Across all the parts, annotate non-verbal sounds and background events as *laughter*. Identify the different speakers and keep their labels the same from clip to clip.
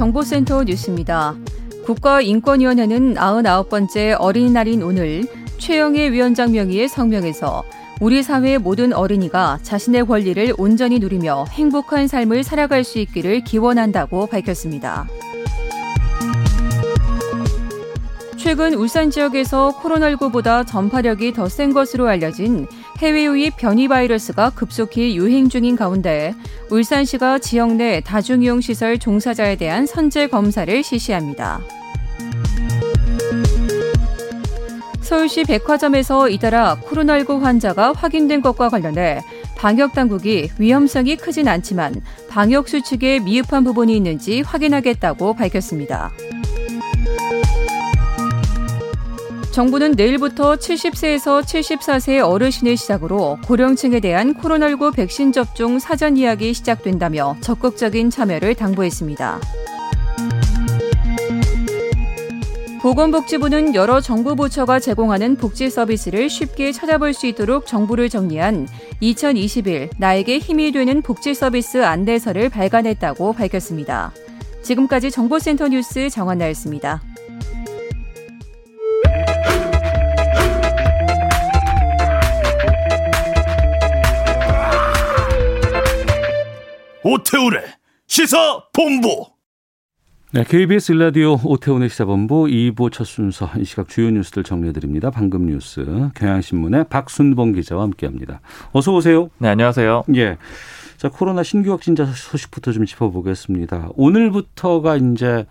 Speaker 1: 정보센터 뉴스입니다. 국가인권위원회는 99번째 어린이날인 오늘 최영애 위원장 명의의 성명에서 우리 사회의 모든 어린이가 자신의 권리를 온전히 누리며 행복한 삶을 살아갈 수 있기를 기원한다고 밝혔습니다. 최근 울산 지역에서 코로나19보다 전파력이 더 센 것으로 알려진 해외 유입 변이 바이러스가 급속히 유행 중인 가운데 울산시가 지역 내 다중이용 시설 종사자에 대한 선제 검사를 실시합니다. 서울시 백화점에서 잇따라 코로나19 환자가 확인된 것과 관련해 방역 당국이 위험성이 크진 않지만 방역 수칙에 미흡한 부분이 있는지 확인하겠다고 밝혔습니다. 정부는 내일부터 70세에서 74세 어르신을 시작으로 고령층에 대한 코로나19 백신 접종 사전 예약이 시작된다며 적극적인 참여를 당부했습니다. 보건복지부는 여러 정부 부처가 제공하는 복지 서비스를 쉽게 찾아볼 수 있도록 정보를 정리한 2021 나에게 힘이 되는 복지 서비스 안내서를 발간했다고 밝혔습니다. 지금까지 정보센터 뉴스 정한나였습니다.
Speaker 2: 오태우래 시사 본부.
Speaker 3: 네, KBS 일라디오 오태훈의 시사본부 2부 첫 순서 이 시각 주요 뉴스들 정리해드립니다. 방금 뉴스 경향신문의 박순봉 기자와 함께합니다. 어서 오세요.
Speaker 4: 네, 안녕하세요.
Speaker 3: 예. 자, 코로나 신규 확진자 소식부터 좀 짚어보겠습니다. 오늘부터가 이제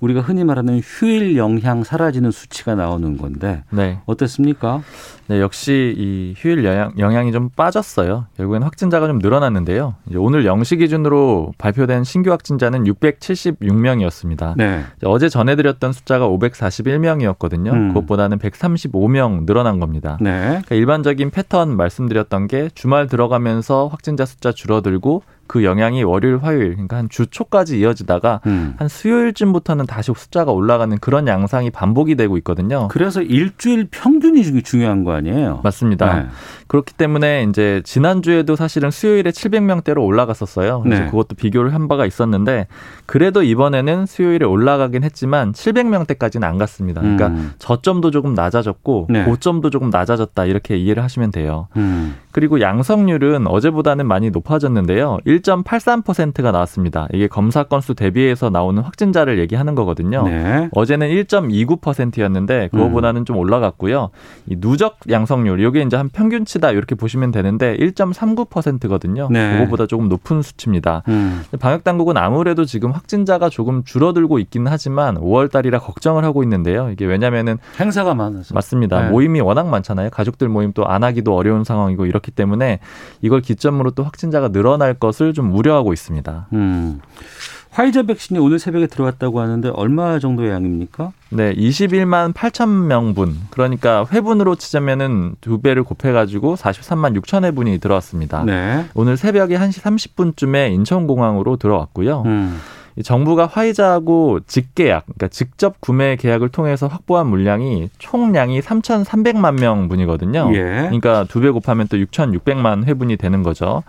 Speaker 3: 우리가 흔히 말하는 휴일 영향 사라지는 수치가 나오는 건데
Speaker 4: 네.
Speaker 3: 어땠습니까?
Speaker 4: 네, 역시 이 휴일 영향, 영향이 좀 빠졌어요. 결국엔 확진자가 좀 늘어났는데요. 오늘 0시 기준으로 발표된 신규 확진자는 676명이었습니다.
Speaker 3: 네.
Speaker 4: 어제 전해드렸던 숫자가 541명이었거든요.
Speaker 3: 음.
Speaker 4: 그것보다는 135명 늘어난 겁니다.
Speaker 3: 네.
Speaker 4: 그러니까 일반적인 패턴 말씀드렸던 게 주말 들어가면서 확진자 숫자 줄어들고 그 영향이 월요일, 화요일, 그러니까 한 주 초까지 이어지다가
Speaker 3: 음.
Speaker 4: 한 수요일쯤부터는 다시 숫자가 올라가는 그런 양상이 반복이 되고 있거든요.
Speaker 3: 그래서 일주일 평균이 중- 중요한 거 아니에요?
Speaker 4: 맞습니다.
Speaker 3: 네.
Speaker 4: 그렇기 때문에 이제 지난주에도 사실은 수요일에 700명대로 올라갔었어요. 그래서
Speaker 3: 네.
Speaker 4: 그것도 비교를 한 바가 있었는데 그래도 이번에는 수요일에 올라가긴 했지만 700명대까지는 안 갔습니다. 그러니까
Speaker 3: 음.
Speaker 4: 저점도 조금 낮아졌고
Speaker 3: 네.
Speaker 4: 고점도 조금 낮아졌다 이렇게 이해를 하시면 돼요.
Speaker 3: 음.
Speaker 4: 그리고 양성률은 어제보다는 많이 높아졌는데요. 1.83%가 나왔습니다. 이게 검사 건수 대비해서 나오는 확진자를 얘기하는 거거든요.
Speaker 3: 네.
Speaker 4: 어제는 1.29%였는데 그거보다는 좀 올라갔고요. 이 누적 양성률 이게 이제 한 평균치 다 이렇게 보시면 되는데 1.39%거든요.
Speaker 3: 네.
Speaker 4: 그거보다 조금 높은 수치입니다.
Speaker 3: 음.
Speaker 4: 방역 당국은 아무래도 지금 확진자가 조금 줄어들고 있기는 하지만 5월 달이라 걱정을 하고 있는데요. 이게 왜냐면은
Speaker 3: 행사가 많아서.
Speaker 4: 맞습니다.
Speaker 3: 네.
Speaker 4: 모임이 워낙 많잖아요. 가족들 모임 또 안 하기도 어려운 상황이고 이렇기 때문에 이걸 기점으로 또 확진자가 늘어날 것을 좀 우려하고 있습니다.
Speaker 3: 음. 화이자 백신이 오늘 새벽에 들어왔다고 하는데 얼마 정도의 양입니까?
Speaker 4: 네, 21만 8천 명분. 그러니까 회분으로 치자면은 두 배를 곱해 가지고 43만 6천 회분이 들어왔습니다.
Speaker 3: 네.
Speaker 4: 오늘 새벽에 1시 30분쯤에 인천공항으로 들어왔고요.
Speaker 3: 음.
Speaker 4: 이 정부가 화이자하고 직계약, 그러니까 직접 구매 계약을 통해서 확보한 물량이 총량이 3,300만 명분이거든요.
Speaker 3: 예.
Speaker 4: 그러니까 두 배 곱하면 또 6,600만 회분이 되는 거죠.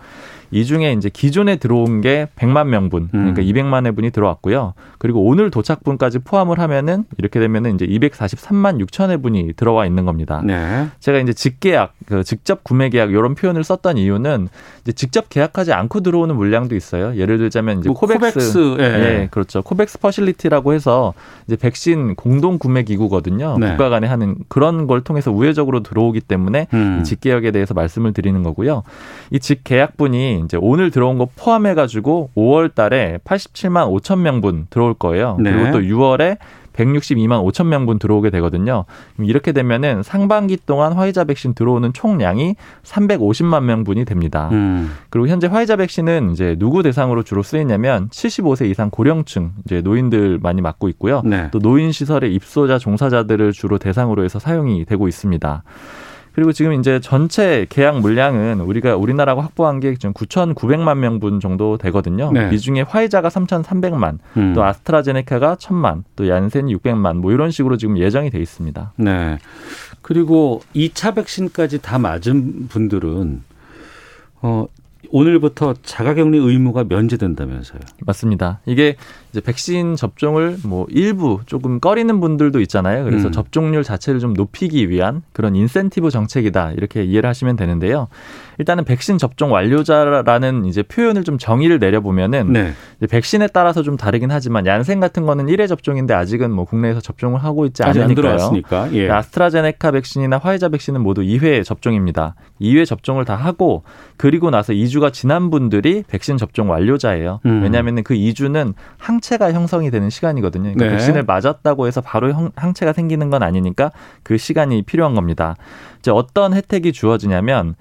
Speaker 4: 이 중에 이제 기존에 들어온 게 100만 명분, 그러니까
Speaker 3: 음.
Speaker 4: 200만 회분이 들어왔고요. 그리고 오늘 도착분까지 포함을 하면은 이렇게 되면은 이제 243만 6천 회분이 들어와 있는 겁니다.
Speaker 3: 네.
Speaker 4: 제가 이제 직계약, 그 직접 구매 계약 이런 표현을 썼던 이유는 이제 직접 계약하지 않고 들어오는 물량도 있어요. 예를 들자면 이제
Speaker 3: 뭐 COVAX, COVAX, 예.
Speaker 4: 예, 그렇죠. COVAX Facility라고 해서 이제 백신 공동 구매 기구거든요.
Speaker 3: 네.
Speaker 4: 국가 간에 하는 그런 걸 통해서 우회적으로 들어오기 때문에
Speaker 3: 음.
Speaker 4: 이 직계약에 대해서 말씀을 드리는 거고요. 이 직계약분이 이제 오늘 들어온 거 포함해 가지고 5월 달에 87만 5천 명분 들어올 거예요.
Speaker 3: 네.
Speaker 4: 그리고 또 6월에 162만 5천 명분 들어오게 되거든요. 이렇게 되면은 상반기 동안 화이자 백신 들어오는 총량이 350만 명분이 됩니다. 음. 그리고 현재 화이자 백신은 이제 누구 대상으로 주로 쓰이냐면 75세 이상 고령층 이제 노인들 많이 맞고 있고요. 네. 또 노인 시설의 입소자 종사자들을 주로 대상으로 해서 사용이 되고 있습니다. 그리고 지금 이제 전체 계약 물량은 우리가 우리나라가 확보한 게 지금 9,900만 명분 정도 되거든요. 네. 이 중에 화이자가 3,300만, 음. 또 아스트라제네카가 1,000만, 또 얀센이 600만, 뭐 이런 식으로 지금 예정이 돼 있습니다.
Speaker 3: 네. 그리고 2차 백신까지 다 맞은 분들은 어 오늘부터 자가격리 의무가 면제된다면서요.
Speaker 4: 맞습니다. 이게 이제 백신 접종을 뭐 일부 조금 꺼리는 분들도 있잖아요. 그래서 음. 접종률 자체를 좀 높이기 위한 그런 인센티브 정책이다. 이렇게 이해를 하시면 되는데요. 일단은 백신 접종 완료자라는 이제 표현을 좀 정의를 내려보면은 네. 백신에 따라서 좀 다르긴 하지만 얀센 같은 거는 1회 접종인데 아직은 뭐 국내에서 접종을 하고 있지 않으니까요. 예. 아스트라제네카 백신이나 화이자 백신은 모두 2회 접종입니다. 2회 접종을 다 하고 그리고 나서 2주가 지난 분들이 백신 접종 완료자예요. 음. 왜냐하면 그 2주는 항체가 형성이 되는 시간이거든요. 그러니까 네. 백신을 맞았다고 해서 바로 항체가 생기는 건 아니니까 그 시간이 필요한 겁니다. 이제 어떤 혜택이 주어지냐면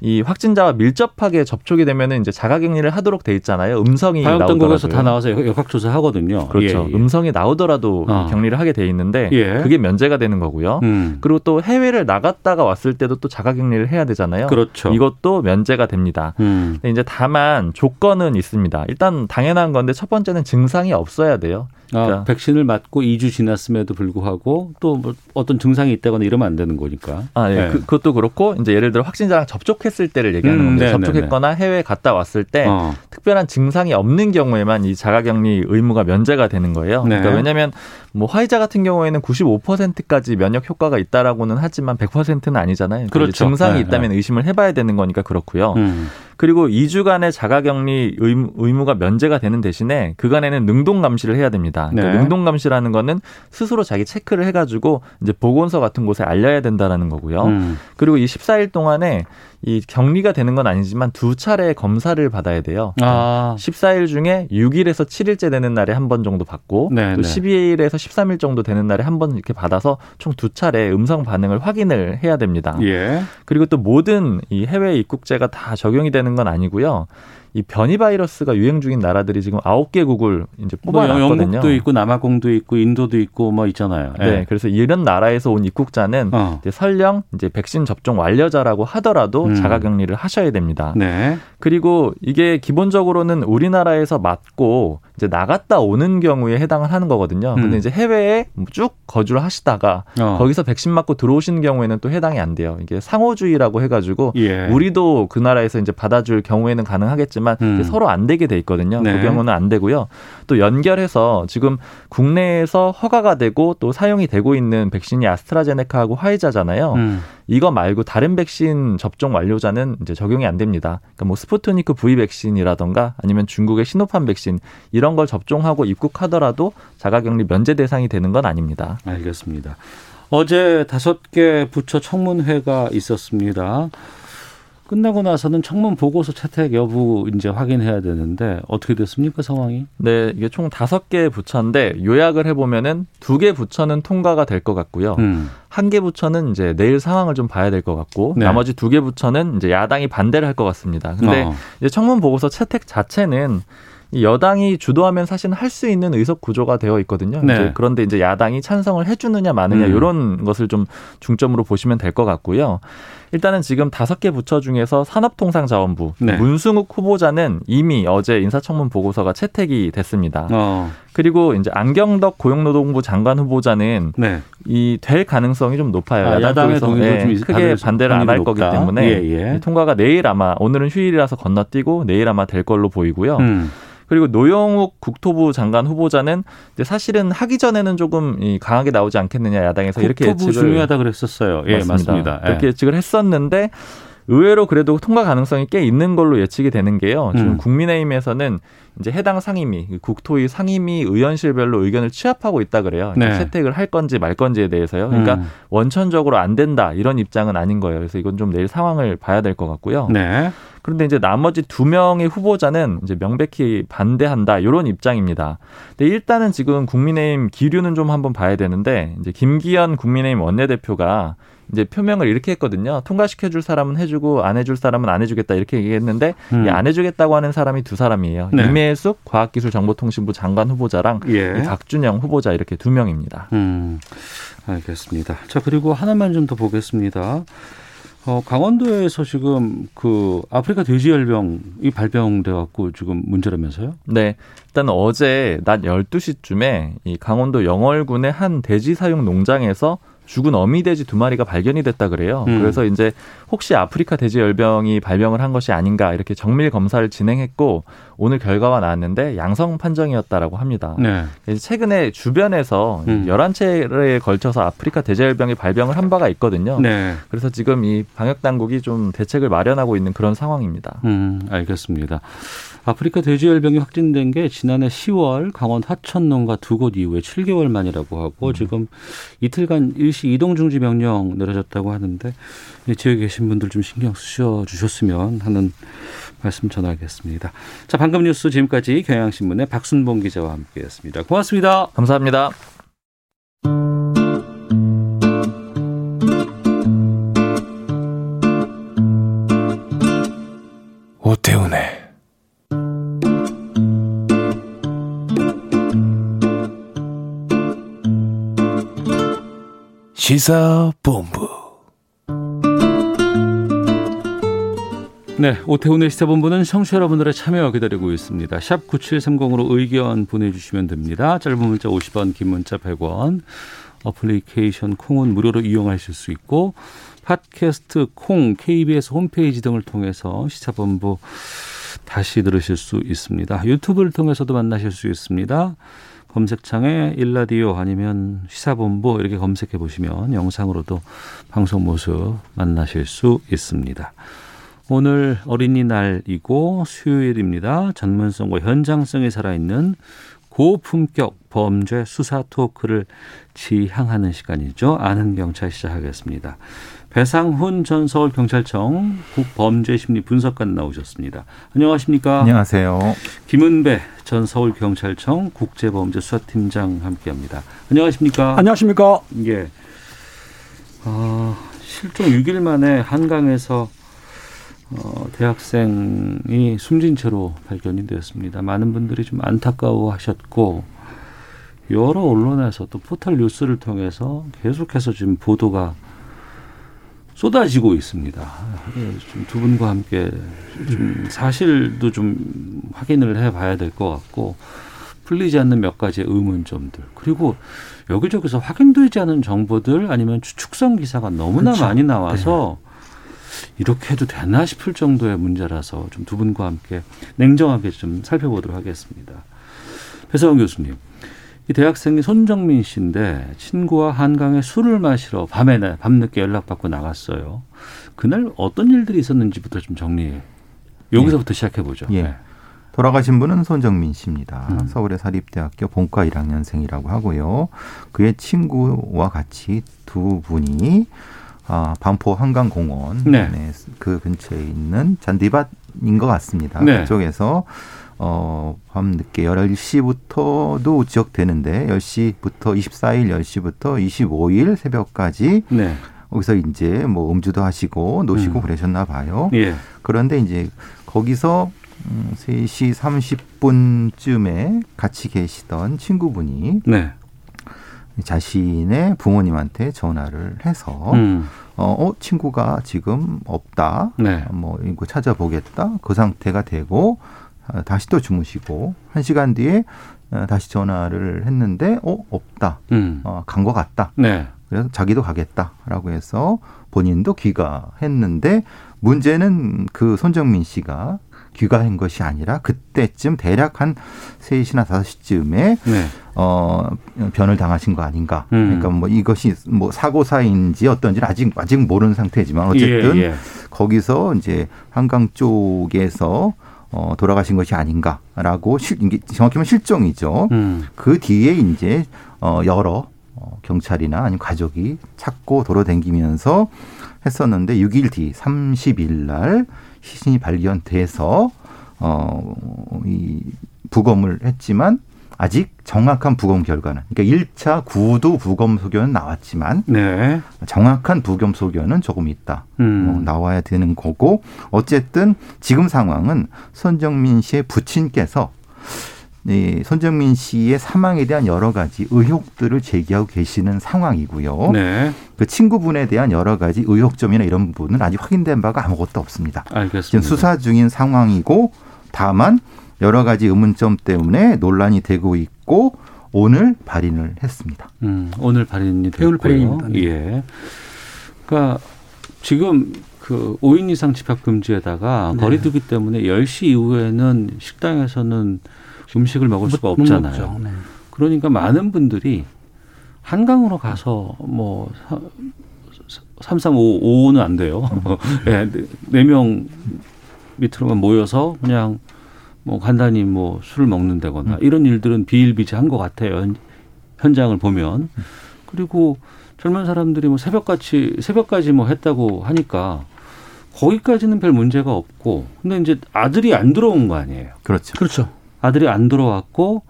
Speaker 4: 이 확진자와 밀접하게 접촉이 되면은 이제 자가격리를 하도록 돼 있잖아요. 음성이 나오더라도
Speaker 3: 다 나와서 역학조사 하거든요.
Speaker 4: 그렇죠. 예, 예. 음성이 나오더라도 어. 격리를 하게 돼 있는데 예. 그게 면제가 되는 거고요. 음. 그리고 또 해외를 나갔다가 왔을 때도 또 자가격리를 해야 되잖아요. 그렇죠. 이것도 면제가 됩니다. 음. 이제 다만 조건은 있습니다. 일단 당연한 건데 첫 번째는 증상이 없어야 돼요.
Speaker 3: 아, 그러니까. 백신을 맞고 2주 지났음에도 불구하고 또 뭐 어떤 증상이 있다거나 이러면 안 되는 거니까.
Speaker 4: 아, 예. 네. 그, 것도 그렇고 이제 예를 들어 확진자랑 접촉했을 때를 얘기하는 음, 건데 네, 접촉했거나 네, 네. 해외 갔다 왔을 때 어. 특별한 증상이 없는 경우에만 이 자가격리 의무가 면제가 되는 거예요. 네. 그러니까 왜냐하면 뭐 화이자 같은 경우에는 95%까지 면역 효과가 있다라고는 하지만 100%는 아니잖아요. 그러니까 그렇죠. 증상이 네, 있다면 의심을 해봐야 되는 거니까 그렇고요. 음. 그리고 2주간의 자가격리 의무, 가 면제가 되는 대신에 그간에는 능동 감시를 해야 됩니다. 그러니까 네. 능동 감시라는 거는 스스로 자기 체크를 해가지고 이제 보건소 같은 곳에 알려야 된다라는 거고요. 음. 그리고 이 14일 동안에 이 격리가 되는 건 아니지만 두 차례 검사를 받아야 돼요. 아. 14일 중에 6일에서 7일째 되는 날에 한 번 정도 받고 네, 또 12일에서 13일 정도 되는 날에 한 번 이렇게 받아서 총 두 차례 음성 반응을 확인을 해야 됩니다. 예. 그리고 또 모든 이 해외 입국제가 다 적용이 되는 건 아니고요. 이 변이 바이러스가 유행 중인 나라들이 지금 아홉 개국을 이제 뭐 뽑아놨거든요.
Speaker 3: 영국도 있고 남아공도 있고 인도도 있고 뭐 있잖아요.
Speaker 4: 네, 네. 그래서 이런 나라에서 온 입국자는 어. 이제 설령 이제 백신 접종 완료자라고 하더라도 음. 자가격리를 하셔야 됩니다. 네. 그리고 이게 기본적으로는 우리나라에서 맞고 이제 나갔다 오는 경우에 해당을 하는 거거든요. 음. 근데 이제 해외에 쭉 거주를 하시다가 어. 거기서 백신 맞고 들어오시는 경우에는 또 해당이 안 돼요. 이게 상호주의라고 해가지고 예. 우리도 그 나라에서 이제 받아줄 경우에는 가능하겠지만 음. 서로 안 되게 돼 있거든요. 그 네. 그 경우는 안 되고요. 또 연결해서 지금 국내에서 허가가 되고 또 사용이 되고 있는 백신이 아스트라제네카하고 화이자잖아요. 음. 이거 말고 다른 백신 접종 완료자는 이제 적용이 안 됩니다. 그러니까 뭐 스푸트니크 V 백신이라던가 아니면 중국의 시노팜 백신 이런 걸 접종하고 입국하더라도 자가격리 면제 대상이 되는 건 아닙니다.
Speaker 3: 알겠습니다. 어제 다섯 개 부처 청문회가 있었습니다. 끝나고 나서는 청문 보고서 채택 여부 이제 확인해야 되는데 어떻게 됐습니까 상황이?
Speaker 4: 네, 이게 총 다섯 개 부처인데 요약을 해보면은 두 개 부처는 통과가 될 것 같고요. 음. 한개 부처는 이제 내일 상황을 좀 봐야 될 것 같고 네. 나머지 두 개 부처는 이제 야당이 반대를 할 것 같습니다. 근데 어. 이제 청문 보고서 채택 자체는 여당이 주도하면 사실은 할수 있는 의석 구조가 되어 있거든요. 네. 이제 그런데 이제 야당이 찬성을 해주느냐 마느냐 음. 이런 것을 좀 중점으로 보시면 될 것 같고요. 일단은 지금 다섯 개 부처 중에서 산업통상자원부 네. 문승욱 후보자는 이미 어제 인사청문 보고서가 채택이 됐습니다. 어. 그리고 이제 안경덕 고용노동부 장관 후보자는 네. 이될 가능성이 좀 높아요.
Speaker 3: 아, 야당 쪽에서 네,
Speaker 4: 크게 반대를 안 할 거기 때문에 예, 예. 통과가 내일 아마 오늘은 휴일이라서 건너뛰고 내일 아마 될 걸로 보이고요. 음. 그리고 노영욱 국토부 장관 후보자는 사실은 하기 전에는 조금 강하게 나오지 않겠느냐 야당에서 이렇게
Speaker 3: 예측을 중요하다 그랬었어요. 예, 맞습니다. 맞습니다.
Speaker 4: 예. 그렇게 예측을 했었는데 의외로 그래도 통과 가능성이 꽤 있는 걸로 예측이 되는 게요. 지금 음. 국민의힘에서는 이제 해당 상임위, 국토위 상임위 의원실별로 의견을 취합하고 있다 그래요. 네. 채택을 할 건지 말 건지에 대해서요. 그러니까 음. 원천적으로 안 된다 이런 입장은 아닌 거예요. 그래서 이건 좀 내일 상황을 봐야 될 것 같고요. 네. 그런데 이제 나머지 두 명의 후보자는 이제 명백히 반대한다 이런 입장입니다. 근데 일단은 지금 국민의힘 기류는 좀 한번 봐야 되는데 이제 김기현 국민의힘 원내대표가 이제 표명을 이렇게 했거든요. 통과시켜 줄 사람은 해주고 안 해줄 사람은 안 해주겠다 이렇게 얘기했는데 음. 안 해주겠다고 하는 사람이 두 사람이에요. 네. 임혜숙 과학기술정보통신부 장관 후보자랑 예. 박준영 후보자 이렇게 두 명입니다. 음,
Speaker 3: 알겠습니다. 자 그리고 하나만 좀 더 보겠습니다. 어, 강원도에서 지금 그 아프리카 돼지열병이 발병돼 갖고 지금 문제라면서요?
Speaker 4: 네. 일단 어제 낮 12시쯤에 이 강원도 영월군의 한 돼지 사육 농장에서 죽은 어미 돼지 두 마리가 발견이 됐다 그래요. 음. 그래서 이제 혹시 아프리카 돼지 열병이 발병을 한 것이 아닌가 이렇게 정밀 검사를 진행했고 오늘 결과가 나왔는데 양성 판정이었다라고 합니다. 네. 최근에 주변에서 음. 11차례에 걸쳐서 아프리카 돼지 열병이 발병을 한 바가 있거든요. 네. 그래서 지금 이 방역 당국이 좀 대책을 마련하고 있는 그런 상황입니다.
Speaker 3: 음, 알겠습니다. 아프리카 돼지열병이 확진된 게 지난해 10월 강원 하천농가 두곳 이후에 7개월 만이라고 하고 음. 지금 이틀간 일시 이동 중지 명령 내려졌다고 하는데 지역에 계신 분들 좀 신경 쓰셔 주셨으면 하는 말씀 전하겠습니다. 자, 방금 뉴스 지금까지 경향신문의 박순봉 기자와 함께했습니다. 고맙습니다.
Speaker 4: 감사합니다.
Speaker 2: 오태훈의 시사본부.
Speaker 3: 네, 오태훈의 시사본부는 청취자 여러분들의 참여 기다리고 있습니다. 샵 9730으로 의견 보내주시면 됩니다. 짧은 문자 50원, 긴 문자 100원. 어플리케이션 콩은 무료로 이용하실 수 있고 팟캐스트 콩, KBS 홈페이지 등을 통해서 시사본부 다시 들으실 수 있습니다. 유튜브를 통해서도 만나실 수 있습니다. 검색창에 일라디오 아니면 시사본부 이렇게 검색해 보시면 영상으로도 방송 모습 만나실 수 있습니다. 오늘 어린이날이고 수요일입니다. 전문성과 현장성이 살아있는 고품격 범죄 수사 토크를 지향하는 시간이죠. 아는 경찰 시작하겠습니다. 배상훈 전 서울경찰청 국범죄심리 분석관 나오셨습니다. 안녕하십니까?
Speaker 5: 안녕하세요.
Speaker 3: 김은배 전 서울경찰청 국제범죄수사팀장 함께합니다. 안녕하십니까?
Speaker 6: 안녕하십니까?
Speaker 3: 예. 어, 실종 6일 만에 한강에서 어, 대학생이 숨진 채로 발견이 되었습니다. 많은 분들이 좀 안타까워하셨고 여러 언론에서 또 포털 뉴스를 통해서 계속해서 지금 보도가 쏟아지고 있습니다. 두 분과 함께 좀 사실도 좀 확인을 해봐야 될 것 같고 풀리지 않는 몇 가지의 의문점들 그리고 여기저기서 확인되지 않은 정보들 아니면 추측성 기사가 너무나 그렇죠. 많이 나와서 네. 이렇게 해도 되나 싶을 정도의 문제라서 좀 두 분과 함께 냉정하게 좀 살펴보도록 하겠습니다. 배서원 교수님. 이 대학생이 손정민 씨인데 친구와 한강에 술을 마시러 밤에 밤늦게 연락받고 나갔어요. 그날 어떤 일들이 있었는지부터 좀 정리해. 여기서부터 예. 시작해 보죠.
Speaker 5: 예. 네. 돌아가신 분은 손정민 씨입니다. 음. 서울의 사립대학교 본과 1학년생이라고 하고요. 그의 친구와 같이 두 분이 아, 반포 한강공원 네. 네. 그 근처에 있는 잔디밭인 것 같습니다. 네. 그쪽에서 어, 밤 늦게 11시부터도 지적되는데 10시부터 24일 10시부터 25일 새벽까지 네. 거기서 이제 뭐 음주도 하시고 노시고 음. 그러셨나 봐요. 예. 그런데 이제 거기서 음, 3시 30분쯤에 같이 계시던 친구분이 네. 자신의 부모님한테 전화를 해서 음. 어, 어, 친구가 지금 없다. 네. 뭐 이거 찾아보겠다. 그 상태가 되고 어, 다시 또 주무시고 한 시간 뒤에 어, 다시 전화를 했는데 어 없다. 음. 어, 간것 같다. 네. 그래서 자기도 가겠다라고 해서 본인도 귀가했는데 문제는 그 손정민 씨가 귀가한 것이 아니라 그때쯤 대략 한 세시나 다섯 시쯤에 네. 어, 변을 당하신 거 아닌가. 음. 그러니까 뭐 이것이 뭐 사고사인지 어떤지는 아직 아직 모르는 상태지만 어쨌든 예, 예. 거기서 이제 한강 쪽에서 어, 돌아가신 것이 아닌가라고 실, 정확히면 실종이죠. 음. 그 뒤에 이제 어, 여러 어, 경찰이나 아니면 가족이 찾고 돌아다니면서 했었는데 6일 뒤 30일 날 시신이 발견돼서 어, 이 부검을 했지만 아직 정확한 부검 결과는 그러니까 1차 구도 부검 소견은 나왔지만 네. 정확한 부검 소견은 조금 있다. 음. 뭐 나와야 되는 거고 어쨌든 지금 상황은 손정민 씨의 부친께서 이 손정민 씨의 사망에 대한 여러 가지 의혹들을 제기하고 계시는 상황이고요. 네. 그 친구분에 대한 여러 가지 의혹점이나 이런 부분은 아직 확인된 바가 아무것도 없습니다.
Speaker 3: 알겠습니다. 지금
Speaker 5: 수사 중인 상황이고 다만 여러 가지 의문점 때문에 논란이 되고 있고 오늘 발인을 했습니다.
Speaker 3: 음, 오늘 발인이 됐고요. 발인입니다. 네. 예. 그러니까 지금 그 5인 이상 집합 금지에다가 네. 거리두기 때문에 10시 이후에는 식당에서는 음식을 먹을 수가 없잖아요. 네. 그러니까 많은 분들이 한강으로 가서 뭐 3, 3, 5, 5는 안 돼요. *laughs* 네, 네명 밑으로만 모여서 그냥 뭐 간단히 뭐 술을 먹는다거나 음. 이런 일들은 비일비재한 것 같아요. 현장을 보면 그리고 젊은 사람들이 뭐 새벽같이 새벽까지 뭐 했다고 하니까 거기까지는 별 문제가 없고 근데 이제 아들이 안 들어온 거 아니에요.
Speaker 5: 그렇죠.
Speaker 3: 그렇죠. 아들이 안 들어왔고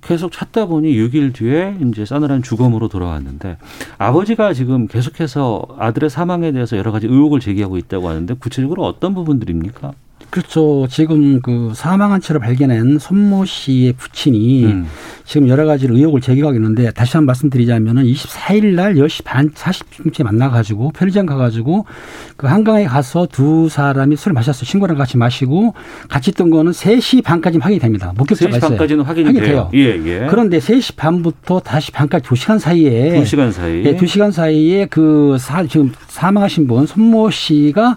Speaker 3: 계속 찾다 보니 6일 뒤에 이제 싸늘한 주검으로 돌아왔는데 아버지가 지금 계속해서 아들의 사망에 대해서 여러 가지 의혹을 제기하고 있다고 하는데 구체적으로 어떤 부분들입니까?
Speaker 6: 그렇죠. 지금 그 사망한 채로 발견한 손모 씨의 부친이 음. 지금 여러 가지 의혹을 제기하고 있는데 다시 한번 말씀드리자면은 24일 날 10시 반 40분쯤에 만나가지고 편의점 가가지고 그 한강에 가서 두 사람이 술을 마셨어요. 친구랑 같이 마시고 같이 있던 거는 3시 반까지 확인이 됩니다. 목격자가
Speaker 3: 3시
Speaker 6: 있어요.
Speaker 3: 반까지는 확인이, 확인이 돼요.
Speaker 6: 예, 예. 그런데 3시 반부터 다시 반까지 2시간 사이에
Speaker 3: 2시간 사이
Speaker 6: 예, 2시간 사이에 그 사, 지금 사망하신 분 손모 씨가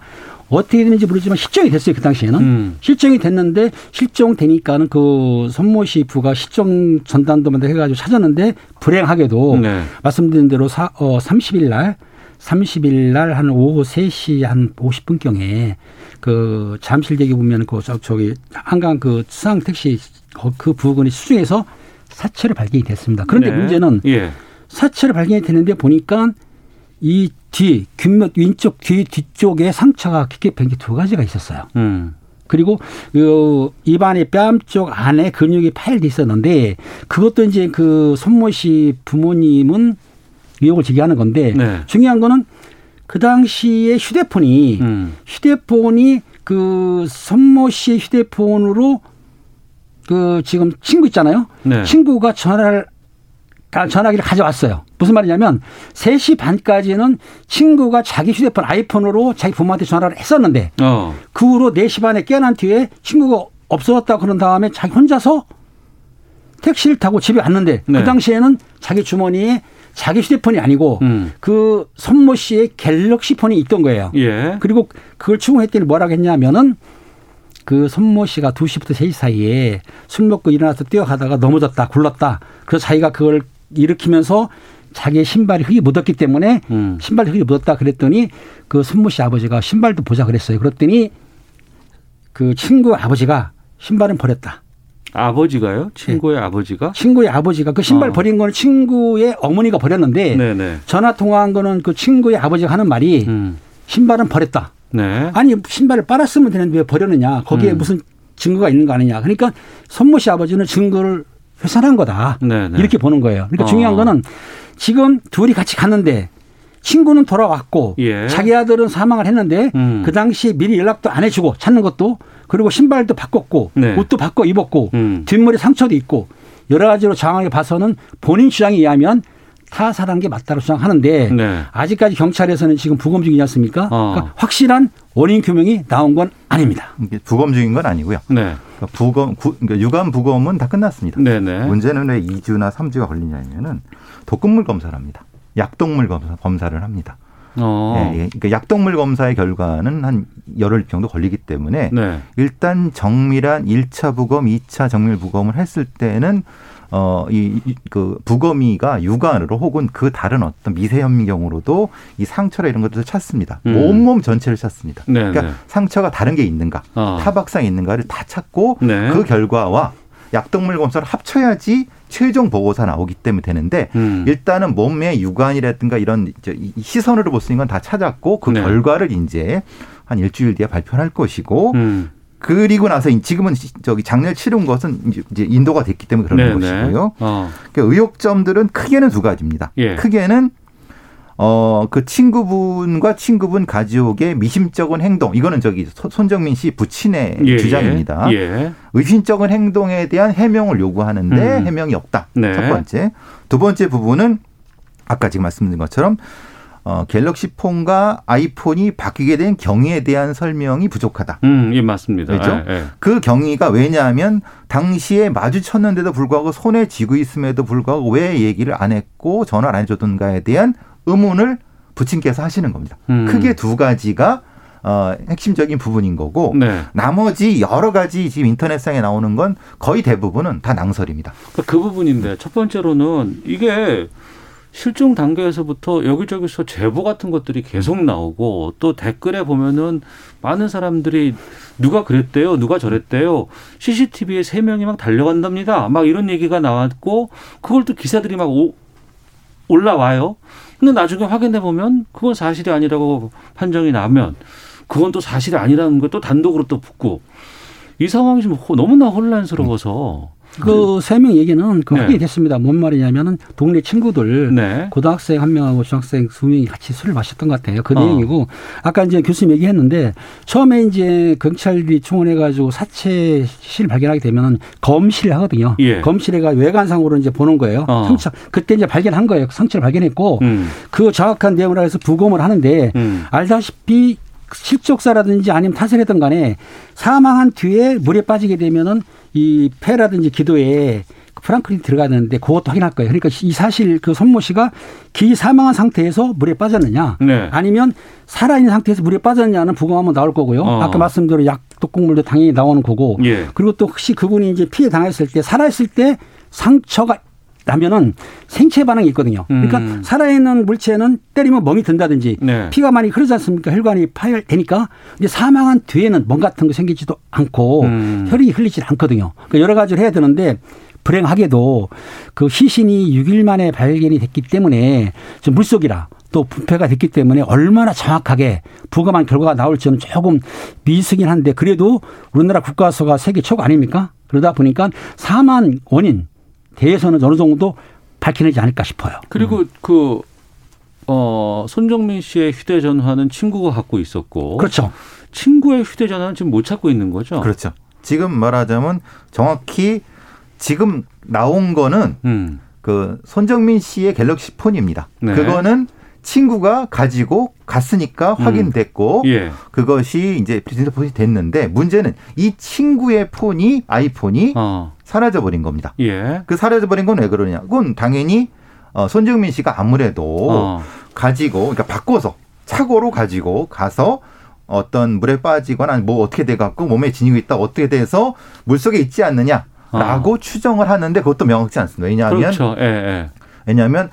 Speaker 6: 어떻게 되는지 모르지만 실종이 됐어요 그 당시에는 음. 실종이 됐는데 실종되니까는 그 손모 씨 부가 실종 전단도 만들 해가지고 찾았는데 불행하게도 네. 말씀드린 대로 사, 어, 30일 날 30일 날 한 오후 3시 한 50분경에 그 잠실대교 보면 그 저, 저기 한강 그 수상 택시 그 부근이 수중에서 사체로 발견이 됐습니다. 그런데 네. 문제는 예. 사체로 발견이 되는데 보니까 이 뒤, 귓밑 왼쪽 뒤 뒤쪽에 상처가 깊게 pen 게두 가지가 있었어요. 음. 그리고 그 입안의 뺨 쪽 안에 근육이 파열돼 있었는데 그것도 이제 그 손모 씨 부모님은 의혹을 제기하는 건데 네. 중요한 거는 그 당시에 휴대폰이 음. 휴대폰이 그 손모 씨의 휴대폰으로 그 지금 친구 있잖아요. 네. 친구가 전화를 전화기를 가져왔어요. 무슨 말이냐면 3시 반까지는 친구가 자기 휴대폰 아이폰으로 자기 부모한테 전화를 했었는데 어. 그 후로 4시 반에 깨어난 뒤에 친구가 없어졌다 그런 다음에 자기 혼자서 택시를 타고 집에 왔는데 그 네. 그 당시에는 자기 주머니에 자기 휴대폰이 아니고 음. 그 손모 씨의 갤럭시 폰이 있던 거예요. 예. 그리고 그걸 추궁했더니 뭐라고 했냐면은 그 손모 씨가 2시부터 3시 사이에 술 먹고 일어나서 뛰어가다가 넘어졌다, 굴렀다. 그래서 자기가 그걸 일으키면서 자기의 신발이 흙이 묻었기 때문에 음. 신발이 흙이 묻었다 그랬더니 그 손모 씨 아버지가 신발도 보자 그랬어요. 그랬더니 그 친구 아버지가 신발은 버렸다.
Speaker 3: 아버지가요? 친구의 네. 아버지가?
Speaker 6: 친구의 아버지가 그 신발 어. 버린 거는 친구의 어머니가 버렸는데 네네. 전화 통화한 거는 그 친구의 아버지가 하는 말이 음. 신발은 버렸다. 네. 아니 신발을 빨았으면 되는데 왜 버렸느냐? 거기에 음. 무슨 증거가 있는 거 아니냐? 그러니까 손모 씨 아버지는 증거를 회산한 거다. 네네. 이렇게 보는 거예요. 그러니까 어. 중요한 거는 지금 둘이 같이 갔는데 친구는 돌아왔고 예. 자기 아들은 사망을 했는데 음. 그 당시에 미리 연락도 안 해주고 찾는 것도 그리고 신발도 바꿨고 네. 옷도 바꿔 입었고 음. 뒷머리 상처도 있고 여러 가지로 정황을 봐서는 본인 주장에 의하면 타살한 게 맞다고 주장하는데 네. 아직까지 경찰에서는 지금 부검 중이지 않습니까? 어. 그러니까 확실한 원인 규명이 나온 건 아닙니다.
Speaker 5: 부검 중인 건 아니고요. 네. 그러니까 부검, 구, 그러니까 유감 부검은 다 끝났습니다. 네네. 네. 문제는 왜 2주나 3주가 걸리냐면은 독극물 검사를 합니다. 약동물 검사, 검사를 합니다. 어. 예, 예. 그러니까 약동물 검사의 결과는 한 열흘 정도 걸리기 때문에 네. 일단 정밀한 1차 부검, 2차 정밀 부검을 했을 때는 어, 이, 그, 부검이가 육안으로 혹은 그 다른 어떤 미세현미경으로도 이 상처나 이런 것들을 찾습니다. 음. 온몸 전체를 찾습니다. 네 그러니까 네. 상처가 다른 게 있는가, 어. 타박상이 있는가를 다 찾고 네. 그 결과와 약동물 검사를 합쳐야지 최종 보고서 나오기 때문에 되는데 음. 일단은 몸의 유관이라든가 이런 시선으로 볼 수 있는 건 다 찾았고 그 네. 결과를 이제 한 일주일 뒤에 발표할 것이고 음. 그리고 나서 지금은 저기 장례를 치른 것은 이제 인도가 됐기 때문에 그런 네네. 것이고요. 어. 그러니까 의혹점들은 크게는 두 가지입니다. 예. 크게는 어, 그 친구분과 친구분 가족의 미심쩍은 행동, 이거는 저기 손정민 씨 부친의 예, 주장입니다. 예. 의심쩍은 행동에 대한 해명을 요구하는데 음. 해명이 없다. 네. 첫 번째. 두 번째 부분은 아까 지금 말씀드린 것처럼 어, 갤럭시 폰과 아이폰이 바뀌게 된 경위에 대한 설명이 부족하다.
Speaker 3: 음, 예, 맞습니다.
Speaker 5: 그렇죠? 예, 예. 그 경위가 왜냐하면 당시에 마주쳤는데도 불구하고 손에 쥐고 있음에도 불구하고 왜 얘기를 안 했고 전화를 안 해줬던가에 대한 의문을 부친께서 하시는 겁니다. 음. 크게 두 가지가 어, 핵심적인 부분인 거고 네. 나머지 여러 가지 지금 인터넷상에 나오는 건 거의 대부분은 다 낭설입니다.
Speaker 3: 그, 그 부분인데 첫 번째로는 이게 실종 단계에서부터 여기저기서 제보 같은 것들이 계속 나오고 또 댓글에 보면은 많은 사람들이 누가 그랬대요, 누가 저랬대요. CCTV에 세 명이 막 달려간답니다. 막 이런 얘기가 나왔고 그걸 또 기사들이 막 오, 올라와요. 근데 나중에 확인해 보면 그건 사실이 아니라고 판정이 나면 그건 또 사실이 아니라는 걸 또 단독으로 또 붙고 이 상황이 좀 너무나 혼란스러워서
Speaker 6: 그 세 명 얘기는 그 네. 확인이 됐습니다. 뭔 말이냐면은 동네 친구들 네. 고등학생 한 명하고 중학생 두 명이 같이 술을 마셨던 것 같아요. 그 어. 내용이고 아까 이제 교수님 얘기했는데 처음에 이제 경찰이 충원해 가지고 사체 실 발견하게 되면은 검실 하거든요. 예. 검실해가 외관상으로 이제 보는 거예요. 어. 성체 그때 이제 발견한 거예요. 성체를 발견했고 음. 그 정확한 내용을 해서 부검을 하는데 음. 알다시피 실족사라든지 아니면 타살했던 간에 사망한 뒤에 물에 빠지게 되면은 이 폐라든지 기도에 프랑클이 들어가는데 그것도 확인할 거예요. 그러니까 이 사실 그 손모 씨가 기 사망한 상태에서 물에 빠졌느냐, 네. 아니면 살아있는 상태에서 물에 빠졌느냐는 부검하면 나올 거고요. 어. 아까 말씀대로 약독곡물도 당연히 나오는 거고. 예. 그리고 또 혹시 그분이 이제 피해 당했을 때 살아있을 때 상처가 라면은 생체 반응이 있거든요. 그러니까 음. 살아있는 물체는 때리면 멍이 든다든지 네. 피가 많이 흐르지 않습니까? 혈관이 파열되니까 근데 사망한 뒤에는 멍 같은 거 생기지도 않고 음. 혈이 흘리지 않거든요. 그러니까 여러 가지를 해야 되는데 불행하게도 그 시신이 6일 만에 발견이 됐기 때문에 좀 물속이라 또 부패가 됐기 때문에 얼마나 정확하게 부검한 결과가 나올지는 조금 미숙긴 한데 그래도 우리나라 국가서가 세계 최고 아닙니까? 그러다 보니까 사망 원인 대해서는 어느 정도 밝혀내지 않을까 싶어요.
Speaker 3: 그리고 음. 그, 어, 손정민 씨의 휴대전화는 친구가 갖고 있었고.
Speaker 6: 그렇죠.
Speaker 3: 친구의 휴대전화는 지금 못 찾고 있는 거죠.
Speaker 5: 그렇죠. 지금 말하자면 정확히 지금 나온 거는 음. 그 손정민 씨의 갤럭시 폰입니다. 네. 그거는 친구가 가지고 갔으니까 음. 확인됐고 예. 그것이 이제 비즈니스폰이 됐는데 문제는 이 친구의 폰이 아이폰이 어. 사라져 버린 겁니다. 예. 그 사라져 버린 건 왜 그러냐? 그건 당연히 어, 손정민 씨가 아무래도 어. 가지고 그러니까 바꿔서 착오로 가지고 가서 어떤 물에 빠지거나 뭐 어떻게 돼 갖고 몸에 지니고 있다 어떻게 돼서 물 속에 있지 않느냐라고 어. 추정을 하는데 그것도 명확치 않습니다. 왜냐하면
Speaker 3: 그렇죠. 예, 예.
Speaker 5: 왜냐하면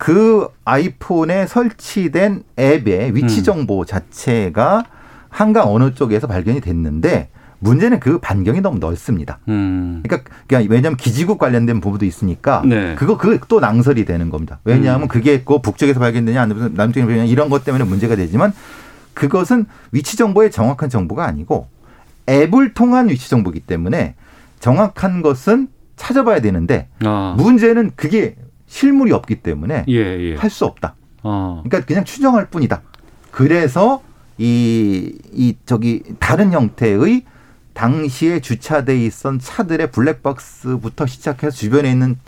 Speaker 5: 그 아이폰에 설치된 앱의 위치 음. 정보 자체가 한강 어느 쪽에서 발견이 됐는데 문제는 그 반경이 너무 넓습니다. 음. 그러니까, 그러니까 왜냐하면 기지국 관련된 부분도 있으니까 네. 그거 그 또 낭설이 되는 겁니다. 왜냐하면 음. 그게 그 북쪽에서 발견되냐 아니면 남쪽에서 발견되냐 이런 것 때문에 문제가 되지만 그것은 위치 정보의 정확한 정보가 아니고 앱을 통한 위치 정보이기 때문에 정확한 것은 찾아봐야 되는데 아. 문제는 그게 실물이 없기 때문에 예, 예. 할수 없다. 어. 그러니까 그냥 추정할 뿐이다. 그래서 이, 이, 저기, 다른 형태의 당시에 주차돼 있던 차들의 블랙박스부터 시작해서 주변에 있는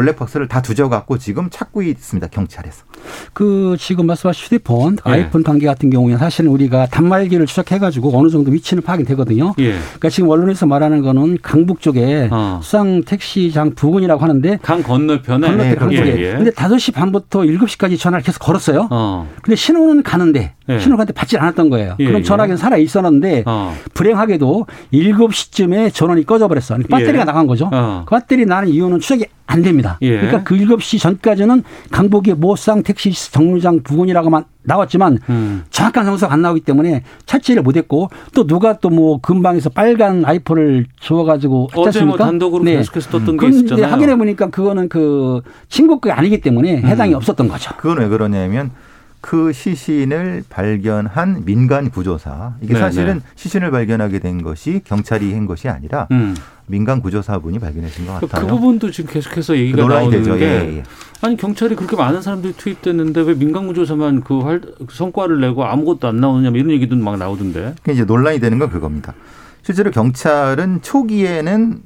Speaker 5: 블랙박스를 다 두져갖고 지금 찾고 있습니다 경찰에서.
Speaker 6: 그 지금 말씀하신 휴대폰, 예. 아이폰 관계 같은 경우에 사실은 우리가 단말기를 추적해가지고 어느 정도 위치는 파악이 되거든요. 예. 그러니까 지금 언론에서 말하는 거는 강북 쪽에 어. 수상 택시장 부근이라고 하는데
Speaker 3: 강 건너편에
Speaker 6: 건너편 네, 강북에. 예, 예. 근데 5시 반부터 7시까지 전화를 계속 걸었어요. 어. 근데 신호는 가는데 예. 신호를 가는데 받지 않았던 거예요. 예, 그럼 예. 전화기는 살아 있었는데 어. 불행하게도 7시쯤에 전원이 꺼져 버렸어. 배터리가 나간 거죠. 어. 그 배터리 나는 이유는 추적이 안 됩니다. 예. 그러니까 그 7시 전까지는 강북의 모상 택시 정류장 부근이라고만 나왔지만 음. 정확한 성수가 안 나오기 때문에 찾지를 못했고 또 누가 또 뭐 근방에서 빨간 아이폰을 주워가지고
Speaker 3: 어제 뭐 단독으로 네. 계속해서 떴던 게 있었잖아요.
Speaker 6: 확인해 보니까 그거는 그 친구 거 아니기 때문에 해당이 음. 없었던 거죠.
Speaker 5: 그건 왜 그러냐면 그 시신을 발견한 민간 구조사 이게 네, 사실은 네. 시신을 발견하게 된 것이 경찰이 한 것이 아니라 음. 민간 구조사분이 발견하신 것그 같아요.
Speaker 3: 그 부분도 지금 계속해서 얘기가 나오는 되죠. 게 예, 예. 아니 경찰이 그렇게 많은 사람들이 투입됐는데 왜 민간 구조사만 그 활, 성과를 내고 아무것도 안 나오느냐 뭐 이런 얘기도 막 나오던데.
Speaker 5: 이제 논란이 되는 건 그겁니다. 실제로 경찰은 초기에는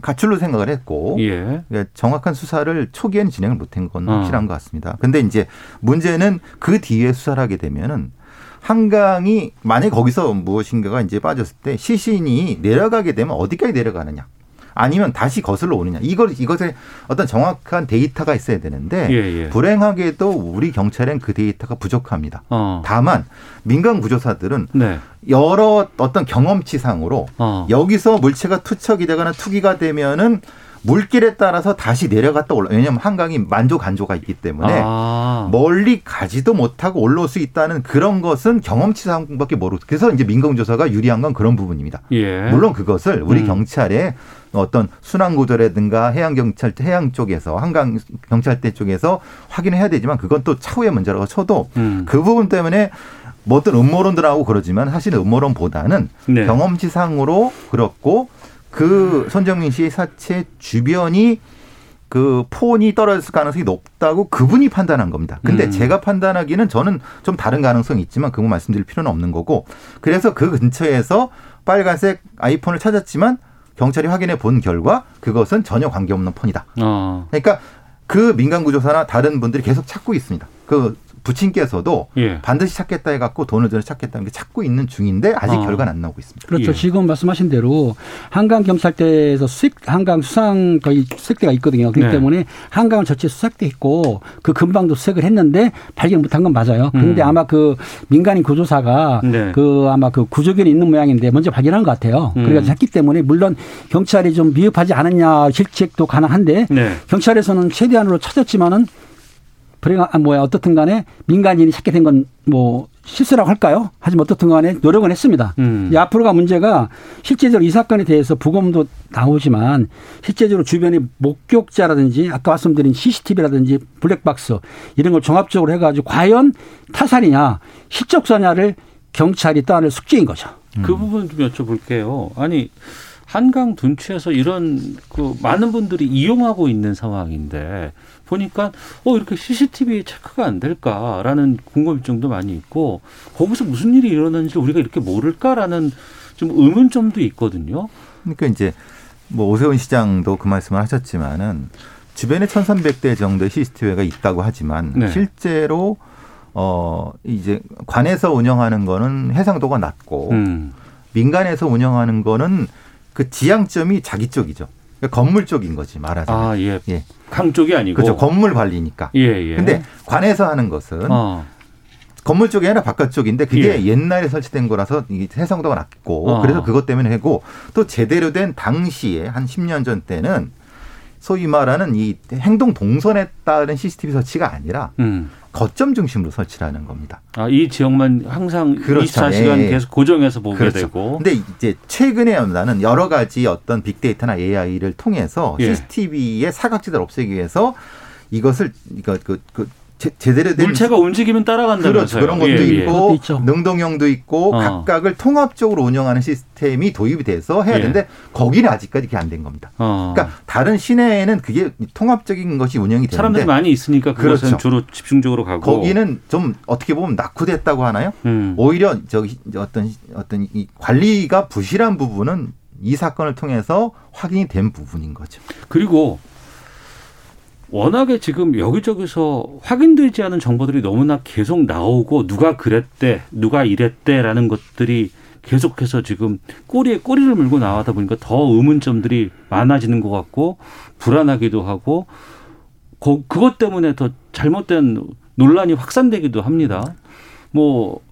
Speaker 5: 가출로 생각을 했고 예. 그러니까 정확한 수사를 초기에는 진행을 못한 건 어. 확실한 어. 것 같습니다. 근데 이제 문제는 그 뒤에 수사를 하게 되면은 한강이 만약 거기서 무엇인가가 이제 빠졌을 때 시신이 내려가게 되면 어디까지 내려가느냐. 아니면 다시 거슬러 오느냐. 이걸 이것에 어떤 정확한 데이터가 있어야 되는데 예, 예. 불행하게도 우리 경찰엔 그 데이터가 부족합니다. 어. 다만 민간 구조사들은 네. 여러 어떤 경험치상으로 어. 여기서 물체가 투척이 되거나 투기가 되면은 물길에 따라서 다시 내려갔다 올라. 왜냐하면 한강이 만조 간조가 있기 때문에 아. 멀리 가지도 못하고 올라올 수 있다는 그런 것은 경험치 상밖에 모르고 그래서 이제 민간조사가 유리한 건 그런 부분입니다. 예. 물론 그것을 우리 음. 경찰에 어떤 순환구조라든가 해양경찰 해양 쪽에서 한강 경찰대 쪽에서 확인해야 되지만 그건 또 차후의 문제라고 쳐도 음. 그 부분 때문에 뭐 어떤 음모론들하고 그러지만 사실 음모론보다는 네. 경험치상으로 그렇고 그 손정민 씨의 사체 주변이 그 폰이 떨어졌을 가능성이 높다고 그분이 판단한 겁니다. 근데 음. 제가 판단하기는 저는 좀 다른 가능성이 있지만 그거 말씀드릴 필요는 없는 거고 그래서 그 근처에서 빨간색 아이폰을 찾았지만 경찰이 확인해 본 결과 그것은 전혀 관계없는 폰이다. 어. 그러니까 그 민간 구조사나 다른 분들이 계속 찾고 있습니다. 그 부친께서도 예. 반드시 찾겠다 해갖고 돈을 들여 찾겠다는 게 찾고 있는 중인데 아직 어. 결과는 안 나오고 있습니다.
Speaker 6: 그렇죠. 예. 지금 말씀하신 대로 한강 경찰대에서 수색 한강 수상 거의 수색대가 있거든요. 그렇기 네. 때문에 한강을 전체 수색돼 있고 그 근방도 수색을 했는데 발견 못한 건 맞아요. 그런데 음. 아마 그 민간인 구조사가 네. 그 아마 그 구조견이 있는 모양인데 먼저 발견한 것 같아요. 음. 그래서 찾기 때문에 물론 경찰이 좀 미흡하지 않았냐 실책도 가능한데 네. 경찰에서는 최대한으로 찾았지만은 불행, 아, 뭐야, 어떻든 간에 민간인이 찾게 된 건 뭐 실수라고 할까요? 하지만 어떻든 간에 노력은 했습니다. 음. 이 앞으로가 문제가 실제적으로 이 사건에 대해서 부검도 나오지만 실제적으로 주변의 목격자라든지 아까 말씀드린 CCTV라든지 블랙박스 이런 걸 종합적으로 해가지고 과연 타살이냐 실적사냐를 경찰이 떠안을 숙제인 거죠.
Speaker 3: 그 부분 좀 여쭤볼게요. 아니, 한강 둔치에서 이런 그 많은 분들이 이용하고 있는 상황인데 보니까 어 이렇게 CCTV 체크가 안 될까라는 궁금증도 많이 있고 거기서 무슨 일이 일어나는지 우리가 이렇게 모를까라는 좀 의문점도 있거든요.
Speaker 5: 그러니까 이제 뭐 오세훈 시장도 그 말씀을 하셨지만은 주변에 1,300대 정도의 CCTV가 있다고 하지만 네. 실제로 어 이제 관에서 운영하는 거는 해상도가 낮고 음. 민간에서 운영하는 거는 그 지향점이 자기 쪽이죠. 그러니까 건물 쪽인 거지 말하자면.
Speaker 3: 아 예. 예. 강 쪽이 아니고.
Speaker 5: 그렇죠. 건물 관리니까. 예, 예. 근데 관에서 하는 것은 어. 건물 쪽이 아니라 바깥 쪽인데 그게 예. 옛날에 설치된 거라서 해상도가 낮고 어. 그래서 그것 때문에 하고 또 제대로 된 당시에 한 10년 전 때는 소위 말하는 이 행동 동선에 따른 CCTV 설치가 아니라 음. 거점 중심으로 설치라는 겁니다.
Speaker 3: 아, 이 지역만 항상 그렇죠. 24시간 예. 계속 고정해서 보게 그렇죠. 되고.
Speaker 5: 근데 이제 최근에 나는 여러 가지 어떤 빅데이터나 AI를 통해서 예. CCTV의 사각지대를 없애기 위해서 이것을 이거 그, 그 제, 대로 된
Speaker 3: 물체가 움직이면 따라간다면서요.
Speaker 5: 그렇죠. 그런 것도 예, 예. 있고 예. 능동형도 있고 어. 각각을 통합적으로 운영하는 시스템이 도입이 돼서 해야 예. 되는데 거기는 아직까지 그게 안 된 겁니다. 어. 그러니까 다른 시내에는 그게 통합적인 것이 운영이 되는데
Speaker 3: 사람들이 많이 있으니까 그것은 그렇죠. 주로 집중적으로 가고
Speaker 5: 거기는 좀 어떻게 보면 낙후됐다고 하나요? 음. 오히려 저기 어떤 어떤 이 관리가 부실한 부분은 이 사건을 통해서 확인이 된 부분인 거죠.
Speaker 3: 그리고 워낙에 지금 여기저기서 확인되지 않은 정보들이 너무나 계속 나오고 누가 그랬대, 누가 이랬대라는 것들이 계속해서 지금 꼬리에 꼬리를 물고 나와다 보니까 더 의문점들이 많아지는 것 같고 불안하기도 하고 그, 그것 때문에 더 잘못된 논란이 확산되기도 합니다. 뭐, 뭐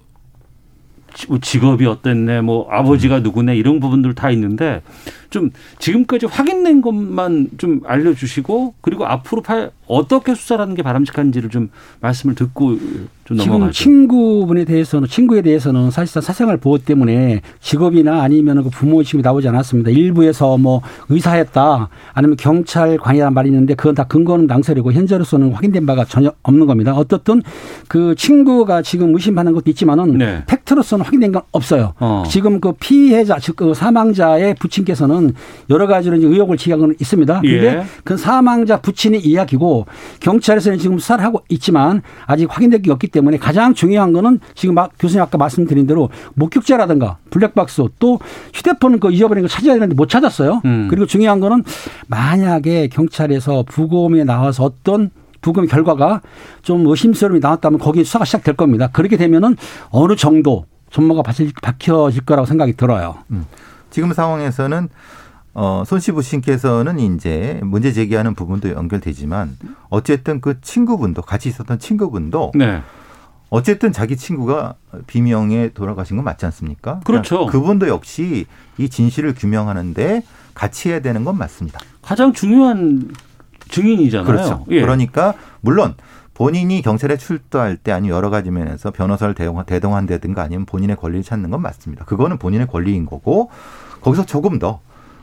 Speaker 3: 직업이 어땠네, 뭐 아버지가 누구네 이런 부분들 다 있는데 좀 지금까지 확인된 것만 좀 알려주시고 그리고 앞으로 어떻게 수사라는 게 바람직한지를 좀 말씀을 듣고 좀
Speaker 6: 지금 친구분에 대해서는 친구에 대해서는 사실상 사생활 보호 때문에 직업이나 아니면 그 부모 지금이 나오지 않았습니다. 일부에서 뭐 의사했다 아니면 경찰관이란 말이 있는데 그건 다 근거는 낭설이고 현재로서는 확인된 바가 전혀 없는 겁니다. 어떻든 그 친구가 지금 의심하는 것도 있지만은 네. 팩트로서는 확인된 건 없어요. 어. 지금 그 피해자 즉 그 사망자의 부친께서는 여러 가지로 이제 의혹을 제기하고 있습니다. 그런데 예. 그 사망자 부친의 이야기고 경찰에서는 지금 수사를 하고 있지만 아직 확인된 게 없기 때문에 가장 중요한 거는 지금 막 교수님 아까 말씀드린 대로 목격자라든가 블랙박스 또 휴대폰 그 잊어버린 거 찾아야 되는데 못 찾았어요. 음. 그리고 중요한 거는 만약에 경찰에서 부검에 나와서 어떤 부검 결과가 좀 의심스러움이 나왔다면 거기에 수사가 시작될 겁니다. 그렇게 되면은 어느 정도 전모가 밝혀질 거라고 생각이 들어요. 음.
Speaker 5: 지금 상황에서는 어, 손씨 부신께서는 이제 문제 제기하는 부분도 연결되지만 어쨌든 그 친구분도 같이 있었던 친구분도 네. 어쨌든 자기 친구가 비명에 돌아가신 건 맞지 않습니까?
Speaker 3: 그렇죠.
Speaker 5: 그러니까 그분도 역시 이 진실을 규명하는데 같이 해야 되는 건 맞습니다.
Speaker 3: 가장 중요한 증인이잖아요.
Speaker 5: 그렇죠. 예. 그러니까 물론 본인이 경찰에 출두할 때 아니면 여러 가지 면에서 변호사를 대동, 대동한다든가 아니면 본인의 권리를 찾는 건 맞습니다. 그거는 본인의 권리인 거고 거기서 조금 더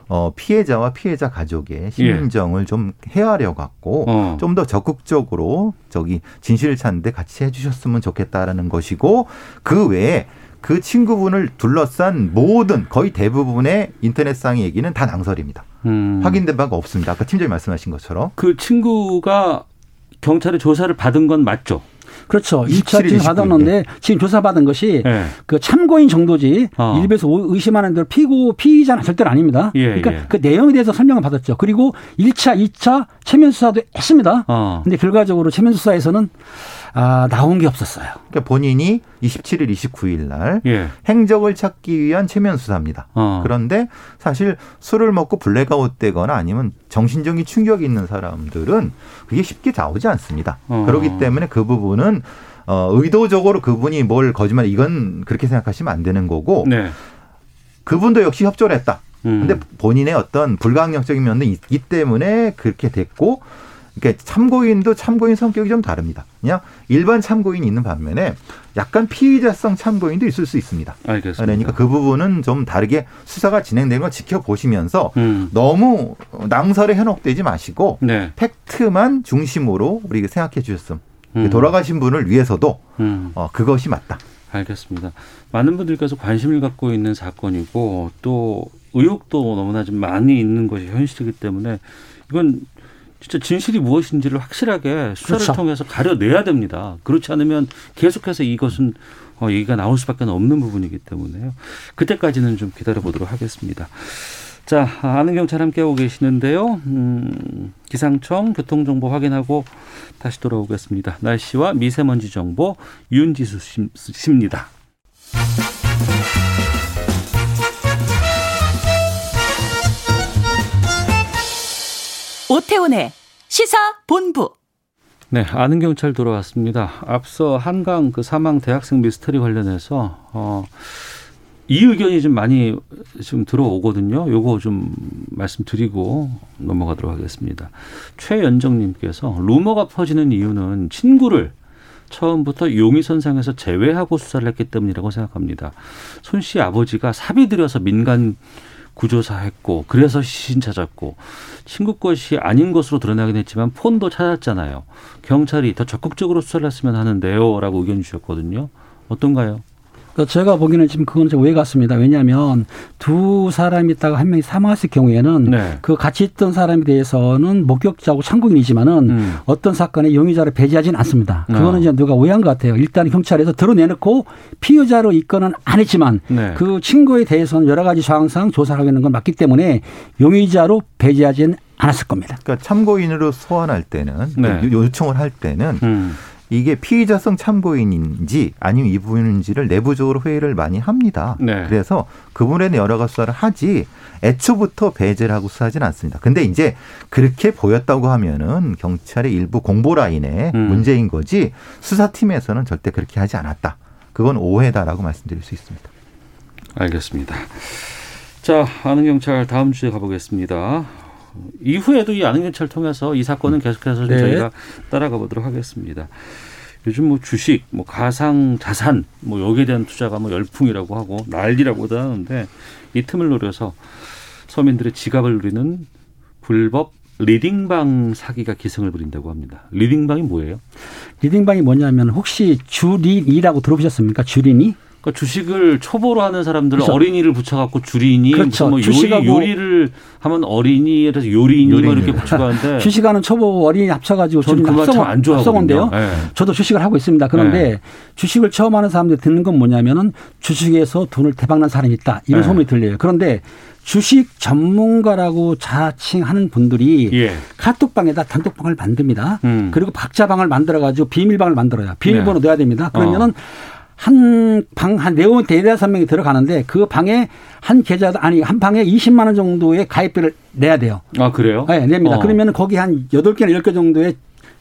Speaker 5: 어, 피해자와 피해자 가족의 심정을 예. 좀 헤아려 갖고 어. 좀더 적극적으로 저기 진실을 찾는데 같이 해주셨으면 좋겠다라는 것이고 그 외에 그 친구분을 둘러싼 모든 거의 대부분의 인터넷상의 얘기는 다 낭설입니다. 음. 확인된 바가 없습니다. 아까 팀장님 말씀하신 것처럼
Speaker 3: 그 친구가 경찰의 조사를 받은 건 맞죠?
Speaker 6: 그렇죠. 1차 지금 받았는데 지금 조사받은 것이 네. 그 참고인 정도지 어. 일부에서 의심하는 대로 피고 피의자는 절대로 아닙니다. 예, 그러니까 예. 그 내용에 대해서 설명을 받았죠. 그리고 1차, 2차 체면 수사도 했습니다. 어. 근데 결과적으로 최면 수사에서는 아, 나온 게 없었어요.
Speaker 5: 그러니까 본인이 27일, 29일 날 예. 행적을 찾기 위한 최면 수사입니다. 어. 그런데 사실 술을 먹고 블랙아웃 되거나 아니면 정신적인 충격이 있는 사람들은 그게 쉽게 나오지 않습니다. 어. 그렇기 때문에 그 부분은 어, 의도적으로 그분이 뭘 거짓말 이건 그렇게 생각하시면 안 되는 거고 네. 그분도 역시 협조를 했다. 음. 근데 본인의 어떤 불가항력적인 면도 있기 때문에 그렇게 됐고 그러니까 참고인도 참고인 성격이 좀 다릅니다. 그냥 일반 참고인이 있는 반면에 약간 피의자성 참고인도 있을 수 있습니다.
Speaker 3: 알겠습니다.
Speaker 5: 그러니까 그 부분은 좀 다르게 수사가 진행되는 걸 지켜보시면서 음. 너무 낭설에 현혹되지 마시고 네. 팩트만 중심으로 우리 생각해 주셨음. 음. 돌아가신 분을 위해서도 음. 어, 그것이 맞다.
Speaker 3: 알겠습니다. 많은 분들께서 관심을 갖고 있는 사건이고 또 의혹도 너무나 좀 많이 있는 것이 현실이기 때문에 이건 진짜 진실이 무엇인지를 확실하게 수사를 그렇죠. 통해서 가려내야 됩니다. 그렇지 않으면 계속해서 이것은 어, 얘기가 나올 수밖에 없는 부분이기 때문에요. 그때까지는 좀 기다려 보도록 하겠습니다. 자, 아는 경찰 함께하고 계시는데요. 음, 기상청 교통정보 확인하고 다시 돌아오겠습니다. 날씨와 미세먼지 정보 윤지수 씨입니다.
Speaker 7: 오태훈의 시사 본부.
Speaker 3: 네, 아는 경찰 돌아왔습니다. 앞서 한강 그 사망 대학생 미스터리 관련해서 어, 이 의견이 좀 많이 지금 들어오거든요. 요거 좀 말씀드리고 넘어가도록 하겠습니다. 최연정님께서 루머가 퍼지는 이유는 친구를 처음부터 용의선상에서 제외하고 수사를 했기 때문이라고 생각합니다. 손 씨 아버지가 사비 들여서 민간 구조사했고 그래서 시신 찾았고 친구 것이 아닌 것으로 드러나긴 했지만 폰도 찾았잖아요. 경찰이 더 적극적으로 수사를 했으면 하는데요라고 의견 주셨거든요. 어떤가요?
Speaker 6: 그러니까 제가 보기에는 지금 그건 좀 오해 같습니다. 왜냐하면 두 사람이 있다가 한 명이 사망했을 경우에는 네. 그 같이 있던 사람에 대해서는 목격자고 참고인이지만은 음. 어떤 사건에 용의자를 배제하지는 않습니다. 그거는 어. 이제 누가 오해한 것 같아요. 일단 경찰에서 드러내놓고 피의자로 입건은 안 했지만 네. 그 친구에 대해서는 여러 가지 상황상 조사를 하고 있는 건 맞기 때문에 용의자로 배제하지는 않았을 겁니다.
Speaker 5: 그러니까 참고인으로 소환할 때는 네. 요청을 할 때는 음. 이게 피의자성 참고인인지 아니면 이분인지를 내부적으로 회의를 많이 합니다. 네. 그래서 그분에 대한 여러 가지 수사를 하지 애초부터 배제를 하고 수사하지는 않습니다. 근데 이제 그렇게 보였다고 하면은 경찰의 일부 공보 라인에 음. 문제인 거지 수사팀에서는 절대 그렇게 하지 않았다. 그건 오해다라고 말씀드릴 수 있습니다.
Speaker 3: 알겠습니다. 자, 아는 경찰 다음 주에 가보겠습니다. 이후에도 이 아는 경찰 통해서 이 사건은 계속해서 네. 저희가 따라가 보도록 하겠습니다. 요즘 뭐 주식, 뭐 가상 자산, 뭐 여기에 대한 투자가 뭐 열풍이라고 하고 난리라고도 하는데 이 틈을 노려서 서민들의 지갑을 누리는 불법 리딩방 사기가 기승을 부린다고 합니다. 리딩방이 뭐예요?
Speaker 6: 리딩방이 뭐냐면 혹시 주린이라고 들어보셨습니까? 주린이?
Speaker 3: 그러니까 주식을 초보로 하는 사람들은 그렇죠. 어린이를 붙여갖고 주린이 그렇죠. 뭐 요리, 요리 를 하면 어린이에서 요리니 뭐 이렇게 붙여가는데 *laughs*
Speaker 6: 주식하는 초보 어린이 합쳐가지고
Speaker 3: 저는 그 합성, 안
Speaker 6: 합성인데요. 네. 저도 주식을 하고 있습니다. 그런데 네. 주식을 처음 하는 사람들 듣는 건 뭐냐면은 주식에서 돈을 대박난 사람이 있다 이런 네. 소문이 들려요. 그런데 주식 전문가라고 자칭하는 분들이 예. 카톡방에다 단톡방을 만듭니다. 음. 그리고 박자방을 만들어가지고 비밀방을 만들어요. 비밀번호 네. 넣어야 됩니다. 그러면은 어. 한 방, 한 네오, 대다섯 명이 들어가는데 그 방에 한 계좌, 아니, 한 방에 20만 원 정도의 가입비를 내야 돼요.
Speaker 3: 아, 그래요?
Speaker 6: 네, 냅니다. 어. 그러면 거기 한 8개나 10개 정도의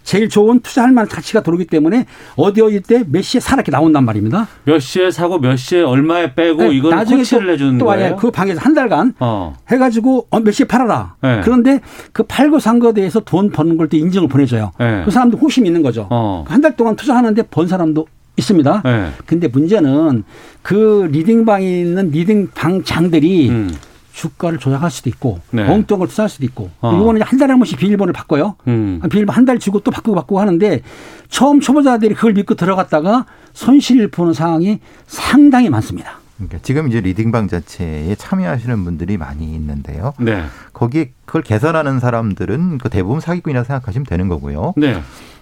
Speaker 6: 제일 좋은 투자할 만한 가치가 들어오기 때문에 어디 어디 때 몇 시에 사라 이렇게 나온단 말입니다.
Speaker 3: 몇 시에 사고 몇 시에 얼마에 빼고 네, 나중에 코치를 해주는 또 거예요.
Speaker 6: 그 방에서 한 달간 어. 해가지고 어, 몇 시에 팔아라. 네. 그런데 그 팔고 산 거에 대해서 돈 버는 걸 또 인증을 보내줘요. 네. 그 사람도 호심이 있는 거죠. 어. 한 달 동안 투자하는데 번 사람도 있습니다. 네. 근데 문제는 그 리딩방에 있는 리딩방 장들이 음. 주가를 조작할 수도 있고 네. 엉뚱한 걸 투자할 수도 있고 어. 이거는 한 달에 한 번씩 비밀번호를 바꿔요. 음. 비밀번 한달 주고 또 바꾸고 바꾸고 하는데 처음 초보자들이 그걸 믿고 들어갔다가 손실을 보는 상황이 상당히 많습니다.
Speaker 5: 그러니까 지금 이제 리딩방 자체에 참여하시는 분들이 많이 있는데요. 네. 거기에 그걸 개선하는 사람들은 그 대부분 사기꾼이라고 생각하시면 되는 거고요. 네.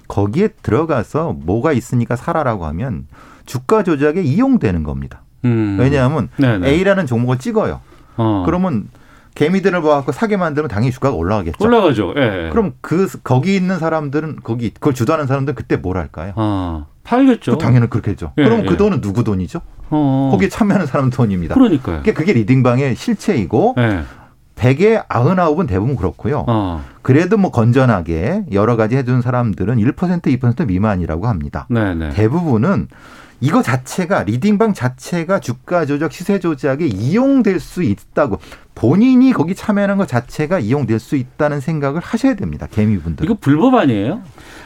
Speaker 5: 거기에 들어가서 뭐가 있으니까 살아라고 하면 주가 조작에 이용되는 겁니다. 음. 왜냐하면 네네. A라는 종목을 찍어요. 어. 그러면 개미들을 봐갖고 사게 만들면 당연히 주가가 올라가겠죠.
Speaker 3: 올라가죠. 예.
Speaker 5: 그럼 그 거기 있는 사람들은 거기 그걸 주도하는 사람들은 그때 뭘 할까요? 어.
Speaker 3: 팔겠죠.
Speaker 5: 당연히 그렇겠죠. 예, 그럼 그 예. 그 돈은 누구 돈이죠? 어. 거기에 참여하는 사람 돈입니다.
Speaker 3: 그러니까요.
Speaker 5: 그게, 그게 리딩방의 실체이고 예. 100에 99은 대부분 그렇고요. 어. 그래도 뭐 건전하게 여러 가지 해준 사람들은 1% 2% 미만이라고 합니다. 네네. 대부분은 이거 자체가 리딩방 자체가 주가 조작, 시세 조작에 이용될 수 있다고 본인이 거기 참여하는 것 자체가 이용될 수 있다는 생각을 하셔야 됩니다. 개미분들.
Speaker 3: 이거 불법 아니에요?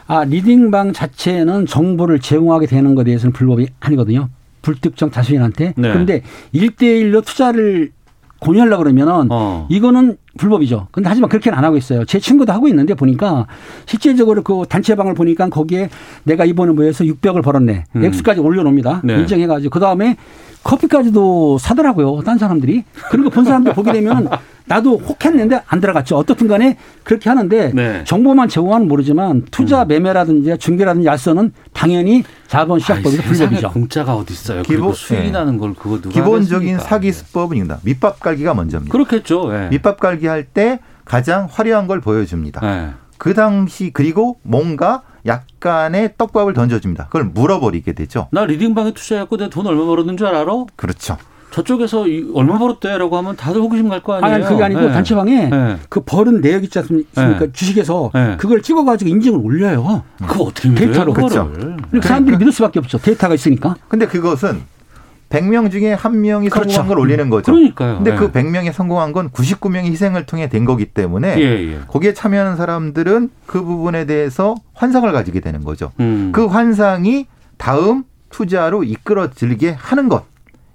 Speaker 6: 아 리딩방 자체는 정보를 제공하게 되는 것에 대해서는 불법이 아니거든요. 불특정 다수인한테. 네. 그런데 일대일로 투자를 공유하려고 그러면은 어. 이거는 불법이죠. 근데 하지만 그렇게는 안 하고 있어요. 제 친구도 하고 있는데 보니까 실질적으로 그 단체방을 보니까 거기에 내가 이번에 뭐해서 600을 벌었네. 음. 액수까지 올려놓습니다. 네. 인정해가지고 그 다음에 커피까지도 사더라고요. 딴 사람들이. 그런 거 본 사람들 보게 되면 나도 혹했는데 안 들어갔죠. 어떻든 간에 그렇게 하는데 네. 정보만 제공하는 모르지만 투자 음. 매매라든지 중개라든지 알선은 당연히 자본 시작법에서 불법이죠.
Speaker 3: 공짜가 어디 있어요. 기본 수익이 네. 나는 걸 그거 누가
Speaker 5: 기본적인 하겠습니까? 사기 수법은 이다 밑밥 깔기가 먼저입니다.
Speaker 3: 그렇겠죠.
Speaker 5: 네. 밑밥 깔기 할 때 가장 화려한 걸 보여줍니다. 네. 그 당시 그리고 뭔가 약간의 떡밥을 던져줍니다. 그걸 물어버리게 되죠.
Speaker 3: 나 리딩방에 투자했고 내 돈 얼마 벌었는 줄 알아?
Speaker 5: 그렇죠.
Speaker 3: 저쪽에서 얼마 벌었대라고 하면 다들 호기심 갈 거 아니에요?
Speaker 6: 아니, 그게 아니고 네. 단체방에 네. 그 벌은 내역 있지 않습니까? 네. 주식에서 네. 그걸 찍어가지고 인증을 올려요.
Speaker 3: 그거 어떻게 믿어요?
Speaker 6: 데이터로.
Speaker 5: 그렇죠.
Speaker 6: 그러니까 사람들이 믿을 수밖에 없죠. 데이터가 있으니까.
Speaker 5: 근데 그것은 100명 중에 한 명이 그렇죠. 성공한 걸 올리는 거죠.
Speaker 3: 그러니까요.
Speaker 5: 근데 그 100명이 성공한 건 99명의 희생을 통해 된 거기 때문에 예, 예. 거기에 참여하는 사람들은 그 부분에 대해서 환상을 가지게 되는 거죠. 음. 그 환상이 다음 투자로 이끌어들게 하는 것.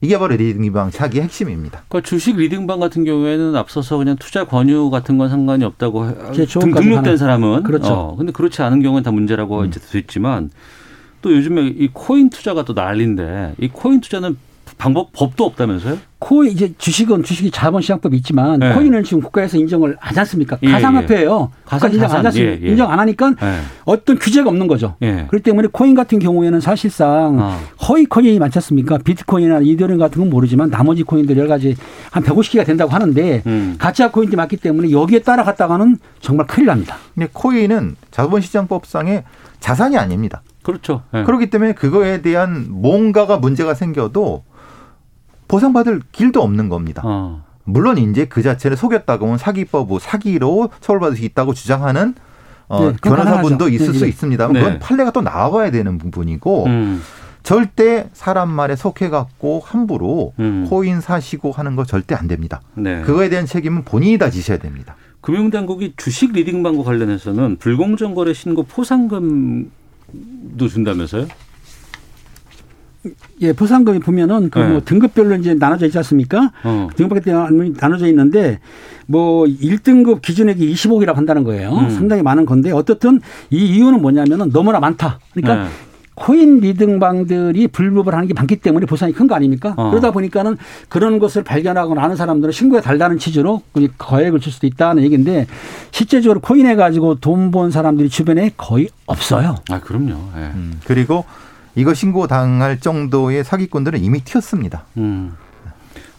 Speaker 5: 이게 바로 리딩방 사기의 핵심입니다.
Speaker 3: 그러니까 주식 리딩방 같은 경우에는 앞서서 그냥 투자 권유 같은 건 상관이 없다고 등, 등록된 사람은 그렇죠. 어, 근데 그렇지 않은 경우는 다 문제라고 음. 이제 됐지만 또 요즘에 이 코인 투자가 또 난리인데 이 코인 투자는 방법 법도 없다면서요?
Speaker 6: 코인 이제 주식은 주식이 자본시장법이 있지만 네. 코인은 지금 국가에서 인정을 하지 않습니까? 예, 가상화폐예요. 예. 가상 인정 안 예, 예. 인정 안 하니까 예. 어떤 규제가 없는 거죠. 예. 그렇기 때문에 코인 같은 경우에는 사실상 어. 허위 코인이 많지 않습니까? 비트코인이나 이더리움 같은 건 모르지만 나머지 코인들 여러 가지 한 150개가 된다고 하는데 음. 가짜 코인들이 많기 때문에 여기에 따라갔다가는 정말 큰일 납니다.
Speaker 5: 근데 코인은 자본시장법상의 자산이 아닙니다.
Speaker 3: 그렇죠.
Speaker 5: 네. 그렇기 때문에 그거에 대한 뭔가가 문제가 생겨도 보상받을 길도 없는 겁니다. 어. 물론 이제 그 자체를 속였다고 하면 사기법, 사기로 처벌받을 수 있다고 주장하는 어, 네, 변호사분도 있을 네, 수 네. 있습니다만 그건 네. 판례가 또 나와야 되는 부분이고 음. 절대 사람 말에 속해갖고 함부로 음. 코인 사시고 하는 거 절대 안 됩니다. 네. 그거에 대한 책임은 본인이 다 지셔야 됩니다.
Speaker 3: 금융당국이 주식 리딩 광고 관련해서는 불공정 거래 신고 포상금 도 준다면서요?
Speaker 6: 예, 포상금이 보면은 그뭐 네. 등급별로 이제 나눠져 있지 않습니까? 어. 등급에 나눠져 있는데 뭐 1등급 기준액이 20억이라고 한다는 거예요. 음. 상당히 많은 건데 어떻든 이 이유는 뭐냐면은 너무나 많다. 그러니까 네. 코인 리딩방들이 불법을 하는 게 많기 때문에 보상이 큰 거 아닙니까? 어. 그러다 보니까는 그런 것을 발견하거나 아는 사람들은 신고에 달다는 취지로 거액을 줄 수도 있다는 얘기인데 실제적으로 코인 해 가지고 돈 번 사람들이 주변에 거의 없어요.
Speaker 3: 아, 그럼요. 네.
Speaker 5: 음. 그리고 이거 신고 당할 정도의 사기꾼들은 이미 튀었습니다. 음.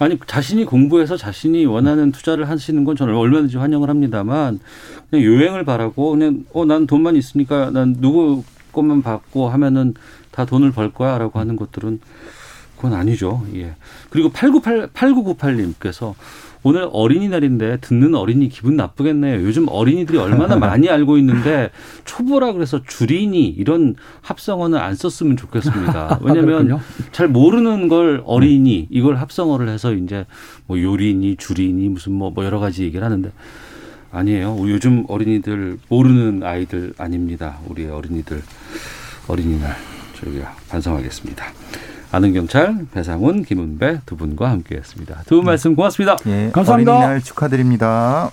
Speaker 3: 아니 자신이 공부해서 자신이 원하는 투자를 하시는 건 저는 얼마든지 환영을 합니다만 그냥 요행을 바라고 그냥 어 난 돈만 있으니까 난 누구 것만 받고 하면은 다 돈을 벌 거야라고 하는 것들은 그건 아니죠. 예. 그리고 898 8998님께서 오늘 어린이날인데 듣는 어린이 기분 나쁘겠네요. 요즘 어린이들이 얼마나 많이 알고 있는데 *laughs* 초보라 그래서 주린이 이런 합성어는 안 썼으면 좋겠습니다. *laughs* 왜냐하면 잘 모르는 걸 어린이 이걸 합성어를 해서 이제 뭐 요린이, 주린이 무슨 뭐, 뭐 여러 가지 얘기를 하는데 아니에요. 요즘 어린이들 모르는 아이들 아닙니다. 우리 어린이들 어린이날 저희가 반성하겠습니다. 아는 경찰 배상훈, 김은배 두 분과 함께했습니다. 두 분 말씀 고맙습니다.
Speaker 5: 예, 감사합니다. 어린이날 축하드립니다.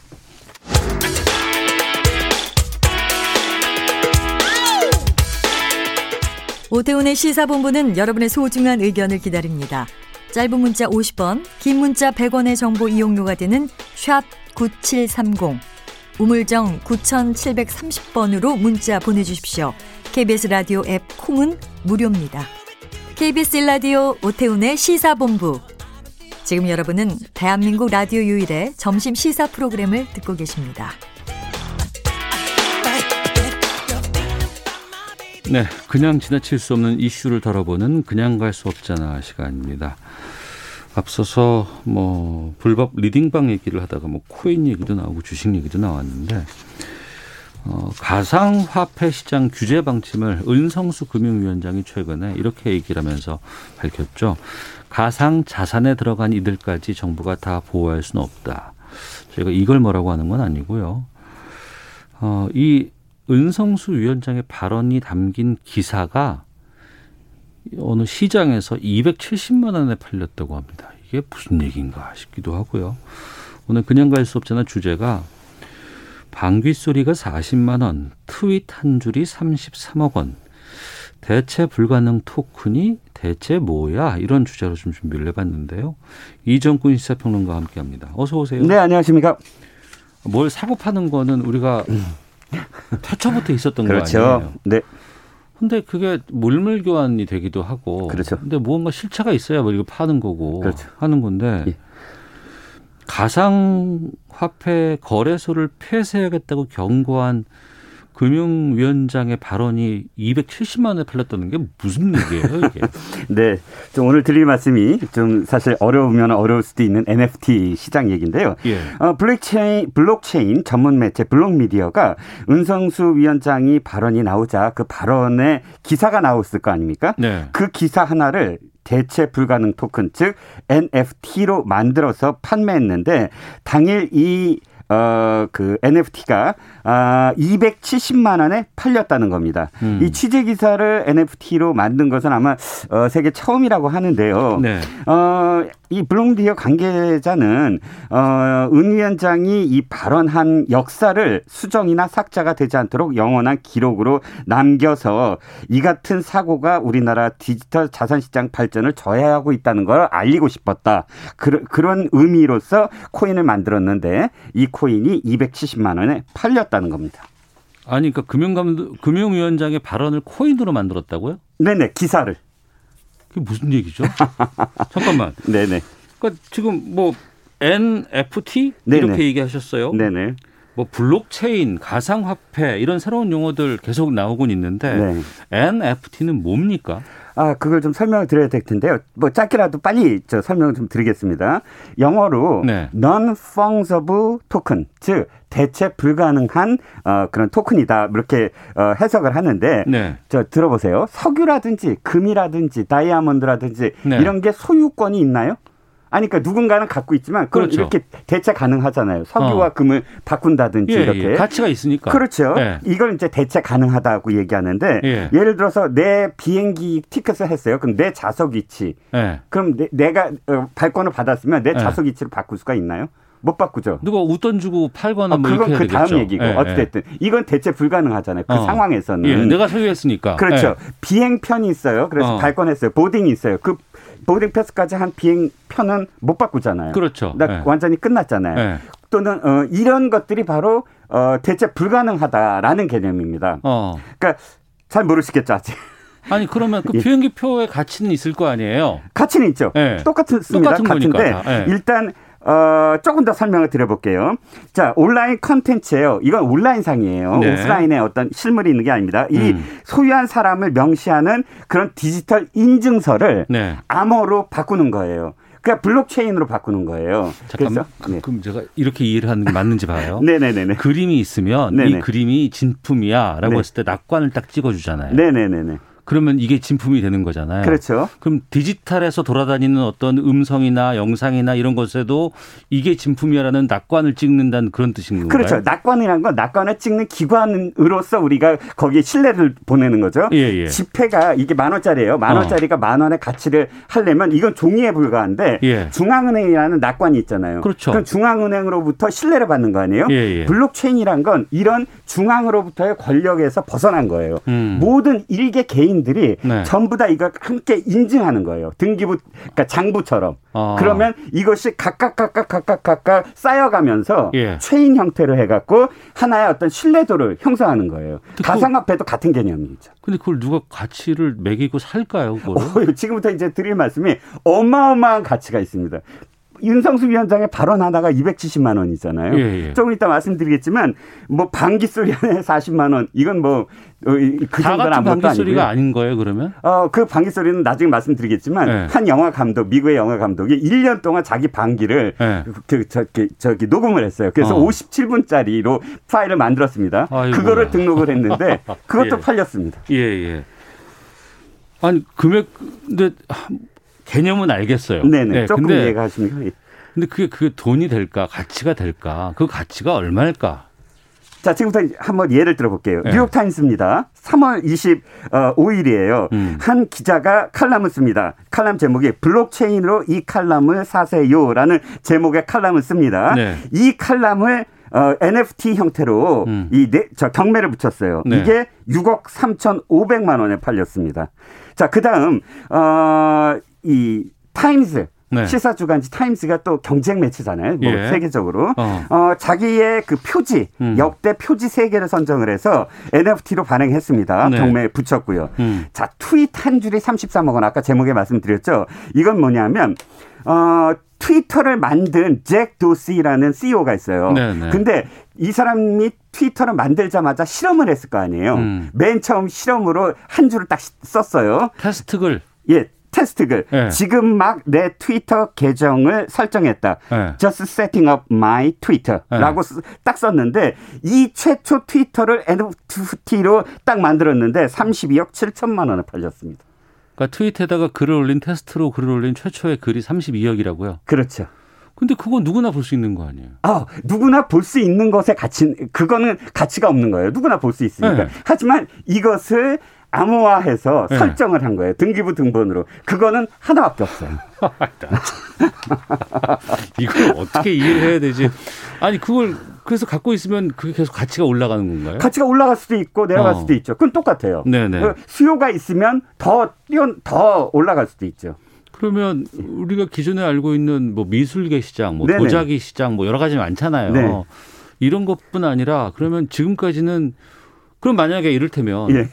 Speaker 8: 오태훈의 시사본부는 여러분의 소중한 의견을 기다립니다. 짧은 문자 50원, 긴 문자 100원의 정보 이용료가 되는 샵 9730, 우물정 9730번으로 문자 보내주십시오. KBS 라디오 앱 콩은 무료입니다. KBS 라디오 오태훈의 시사본부. 지금 여러분은 대한민국 라디오 유일의 점심 시사 프로그램을 듣고 계십니다.
Speaker 3: 네, 그냥 지나칠 수 없는 이슈를 다뤄보는 그냥 갈 수 없잖아 시간입니다. 앞서서 뭐 불법 리딩방 얘기를 하다가 뭐 코인 얘기도 나오고 주식 얘기도 나왔는데 어, 가상화폐 시장 규제 방침을 은성수 금융위원장이 최근에 이렇게 얘기를 하면서 밝혔죠. 가상 자산에 들어간 이들까지 정부가 다 보호할 수는 없다. 저희가 이걸 뭐라고 하는 건 아니고요. 어, 이 은성수 위원장의 발언이 담긴 기사가 어느 시장에서 270만 원에 팔렸다고 합니다. 이게 무슨 얘기인가 싶기도 하고요. 오늘 그냥 갈 수 없잖아 주제가 방귀 소리가 40만 원, 트윗 한 줄이 33억 원. 대체 불가능 토큰이 대체 뭐야? 이런 주제로 좀 준비를 해봤는데요. 이정근 시사평론가와 함께합니다. 어서 오세요.
Speaker 9: 네, 안녕하십니까.
Speaker 3: 뭘 사고 파는 거는 우리가 태초부터 있었던 그렇죠. 거 아니에요? 네. 근데 그게 물물 교환이 되기도 하고. 그렇죠. 근데 무언가 실체가 있어야 뭐 이거 파는 거고 그렇죠. 하는 건데. 예. 가상화폐 거래소를 폐쇄하겠다고 경고한 금융위원장의 발언이 270만 원에 팔렸다는 게 무슨 얘기예요, 이게? *laughs*
Speaker 9: 네. 좀 오늘 드릴 말씀이 좀 사실 어려우면 어려울 수도 있는 NFT 시장 얘기인데요. 예. 어, 블록체인, 블록체인 전문 매체 블록미디어가 은성수 위원장이 발언이 나오자 그 발언에 기사가 나왔을 거 아닙니까? 네. 그 기사 하나를 대체 불가능 토큰 즉 NFT로 만들어서 판매했는데 당일 이 어, 그 NFT가 아, 270만 원에 팔렸다는 겁니다. 음. 이 취재 기사를 NFT로 만든 것은 아마 어, 세계 처음이라고 하는데요. 네. 어, 이 블룸디어 관계자는 어, 은 위원장이 이 발언한 역사를 수정이나 삭제가 되지 않도록 영원한 기록으로 남겨서 이 같은 사고가 우리나라 디지털 자산 시장 발전을 저해하고 있다는 걸 알리고 싶었다. 그, 그런 의미로서 코인을 만들었는데 이 코인 이 270만 원에 팔렸다는 겁니다.
Speaker 3: 아니, 그러니까 금융감 금융위원장의 발언을 코인으로 만들었다고요?
Speaker 9: 네네, 기사를.
Speaker 3: 그게 무슨 얘기죠? *laughs* 잠깐만.
Speaker 9: 네네.
Speaker 3: 그러니까 지금 뭐 NFT 네네. 이렇게 얘기하셨어요. 네네. 뭐 블록체인, 가상화폐 이런 새로운 용어들 계속 나오곤 있는데 네. NFT는 뭡니까?
Speaker 9: 아, 그걸 좀 설명을 드려야 될 텐데요. 뭐 짧게라도 빨리 저 설명을 좀 드리겠습니다. 영어로 네. non-fungible token, 즉 대체 불가능한 어, 그런 토큰이다 이렇게 어, 해석을 하는데 네. 저 들어보세요. 석유라든지 금이라든지 다이아몬드라든지 네. 이런 게 소유권이 있나요? 아니, 그러니까 누군가는 갖고 있지만 그걸 그렇죠. 이렇게 대체 가능하잖아요. 석유와 어. 금을 바꾼다든지 예, 이렇게
Speaker 3: 예. 가치가 있으니까.
Speaker 9: 그렇죠. 예. 이걸 이제 대체 가능하다고 얘기하는데 예. 를 들어서 내 비행기 티켓을 했어요. 그럼 내 좌석 위치. 예. 그럼 내, 가 어, 발권을 받았으면 내 예. 좌석 위치를 바꿀 수가 있나요? 못 바꾸죠.
Speaker 3: 누가 웃돈 주고 팔거나 어, 뭐
Speaker 9: 그건
Speaker 3: 그
Speaker 9: 다음 얘기고 예, 어쨌든 이건 대체 불가능하잖아요. 그 어. 상황에서는.
Speaker 3: 예, 내가 소유했으니까.
Speaker 9: 그렇죠. 비행편이 있어요. 그래서 어. 발권했어요. 보딩이 있어요. 그 보딩 패스까지 한 비행 편은 못 바꾸잖아요.
Speaker 3: 그렇죠.
Speaker 9: 네. 완전히 끝났잖아요. 네. 또는 어, 이런 것들이 바로 어, 대체 불가능하다라는 개념입니다. 어. 그러니까 잘 모르시겠죠 아직. *laughs*
Speaker 3: 아니 그러면 그 예. 비행기 표의 가치는 있을 거 아니에요?
Speaker 9: 가치는 있죠. 네. 똑같습니다. 똑같은 같은데 네. 일단 어, 조금 더 설명을 드려볼게요. 자, 온라인 컨텐츠예요. 이건 온라인상이에요. 네. 오프라인에 어떤 실물이 있는 게 아닙니다. 이 음. 소유한 사람을 명시하는 그런 디지털 인증서를 네. 암호로 바꾸는 거예요. 그러니까 블록체인으로 바꾸는 거예요.
Speaker 3: 잠깐만. 그래서, 네. 그럼 제가 이렇게 이해를 하는 게 맞는지 봐요. *laughs*
Speaker 9: 네네네.
Speaker 3: 그림이 있으면 네네. 이 그림이 진품이야라고 네. 했을 때 낙관을 딱 찍어주잖아요.
Speaker 9: 네네네네.
Speaker 3: 그러면 이게 진품이 되는 거잖아요.
Speaker 9: 그렇죠.
Speaker 3: 그럼 디지털에서 돌아다니는 어떤 음성이나 영상이나 이런 것에도 이게 진품이라는 낙관을 찍는다는 그런 뜻인 건가요?
Speaker 9: 그렇죠. 낙관이라는 건 낙관을 찍는 기관으로서 우리가 거기에 신뢰를 보내는 거죠. 예, 예. 지폐가 이게 만 원짜리예요. 만 어. 원짜리가 어. 만 원의 가치를 하려면 이건 종이에 불과한데 예. 중앙은행이라는 낙관이 있잖아요.
Speaker 3: 그렇죠.
Speaker 9: 그럼 중앙은행으로부터 신뢰를 받는 거 아니에요? 예, 예. 블록체인이란 건 이런 중앙으로부터의 권력에서 벗어난 거예요. 음. 모든 일개 개인 개인들이 네. 전부 다 이걸 함께 인증하는 거예요. 등기부, 그러니까 장부처럼. 아. 그러면 이것이 각각 각각 각각 각각 쌓여가면서 예. 체인 형태로 해갖고 하나의 어떤 신뢰도를 형성하는 거예요. 가상화폐도 같은 개념이죠.
Speaker 3: 근데 그걸 누가 가치를 매기고 살까요?
Speaker 9: 어, *laughs* 지금부터 이제 드릴 말씀이 어마어마한 가치가 있습니다. 윤성수 위원장의 발언 하나가 270만 원이잖아요. 예, 예. 조금 이따 말씀드리겠지만 뭐 방귀 소리 에 40만 *laughs* 원 이건 뭐 어, 그 정도는 아무것도
Speaker 3: 방귀 소리가 아닌 거예요, 그러면?
Speaker 9: 어, 그 방귀 소리는 나중에 말씀드리겠지만 네. 한 영화 감독, 미국의 영화 감독이 1년 동안 자기 방귀를 네. 그 저기 저기 녹음을 했어요. 그래서 어. 57분짜리로 파일을 만들었습니다. 아이고. 그거를 등록을 했는데 *laughs* 그것도 예. 팔렸습니다.
Speaker 3: 예, 예. 아니 금액 근데 개념은 알겠어요.
Speaker 9: 네네. 네, 조금 근데, 이해가 하십니까?
Speaker 3: 근데 그게 그게 돈이 될까, 가치가 될까? 그 가치가 얼마일까?
Speaker 9: 자, 지금부터 한번 예를 들어볼게요. 네. 뉴욕 타임스입니다. 3월 25일이에요. 음. 한 기자가 칼럼을 씁니다. 칼럼 제목이 블록체인으로 이 칼럼을 사세요라는 제목의 칼럼을 씁니다. 네. 이 칼럼을 어, NFT 형태로 음. 이저 경매를 붙였어요. 네. 이게 6억 3,500만 원에 팔렸습니다. 자, 그다음 어, 이 타임스 네. 시사 주간지 타임스가 또 경쟁 매체잖아요. 뭐 예. 세계적으로 어. 어. 자기의 그 표지 음. 역대 표지 세 개를 선정을 해서 NFT로 발행했습니다. 네. 경매에 붙였고요. 음. 자 트윗 한 줄이 33억 원 아까 제목에 말씀드렸죠. 이건 뭐냐면 어 트위터를 만든 잭 도시라는 CEO가 있어요. 네네. 네. 근데 이 사람이 트위터를 만들자마자 실험을 했을 거 아니에요. 음. 맨 처음 실험으로 한 줄을 딱 썼어요.
Speaker 3: 테스트 글.
Speaker 9: 예, 테스트 글. 네. 지금 막 내 트위터 계정을 설정했다. 네. Just setting up my Twitter라고 네. 딱 썼는데 이 최초 트위터를 NFT로 딱 만들었는데 32억 7천만 원에 팔렸습니다.
Speaker 3: 그러니까 트윗에다가 글을 올린 테스트로 글을 올린 최초의 글이 32억이라고요.
Speaker 9: 그렇죠.
Speaker 3: 근데 그거 누구나 볼 수 있는 거 아니에요?
Speaker 9: 아, 누구나 볼 수 있는 것의 가치, 그거는 가치가 없는 거예요. 누구나 볼 수 있으니까. 네. 하지만 이것을 암호화해서 네. 설정을 한 거예요. 등기부 등본으로. 그거는 하나밖에 없어요. *laughs*
Speaker 3: 이걸 어떻게 이해해야 되지? 아니 그걸 그래서 갖고 있으면 그게 계속 가치가 올라가는 건가요?
Speaker 9: 가치가 올라갈 수도 있고 내려갈 어. 수도 있죠. 그건 똑같아요. 네네. 그 수요가 있으면 더 뛰어 더 올라갈 수도 있죠.
Speaker 3: 그러면 우리가 기존에 알고 있는 뭐 미술계 시장, 뭐 네네. 도자기 시장, 뭐 여러 가지 많잖아요. 네. 이런 것뿐 아니라 그러면 지금까지는 그럼 만약에 이를테면 예.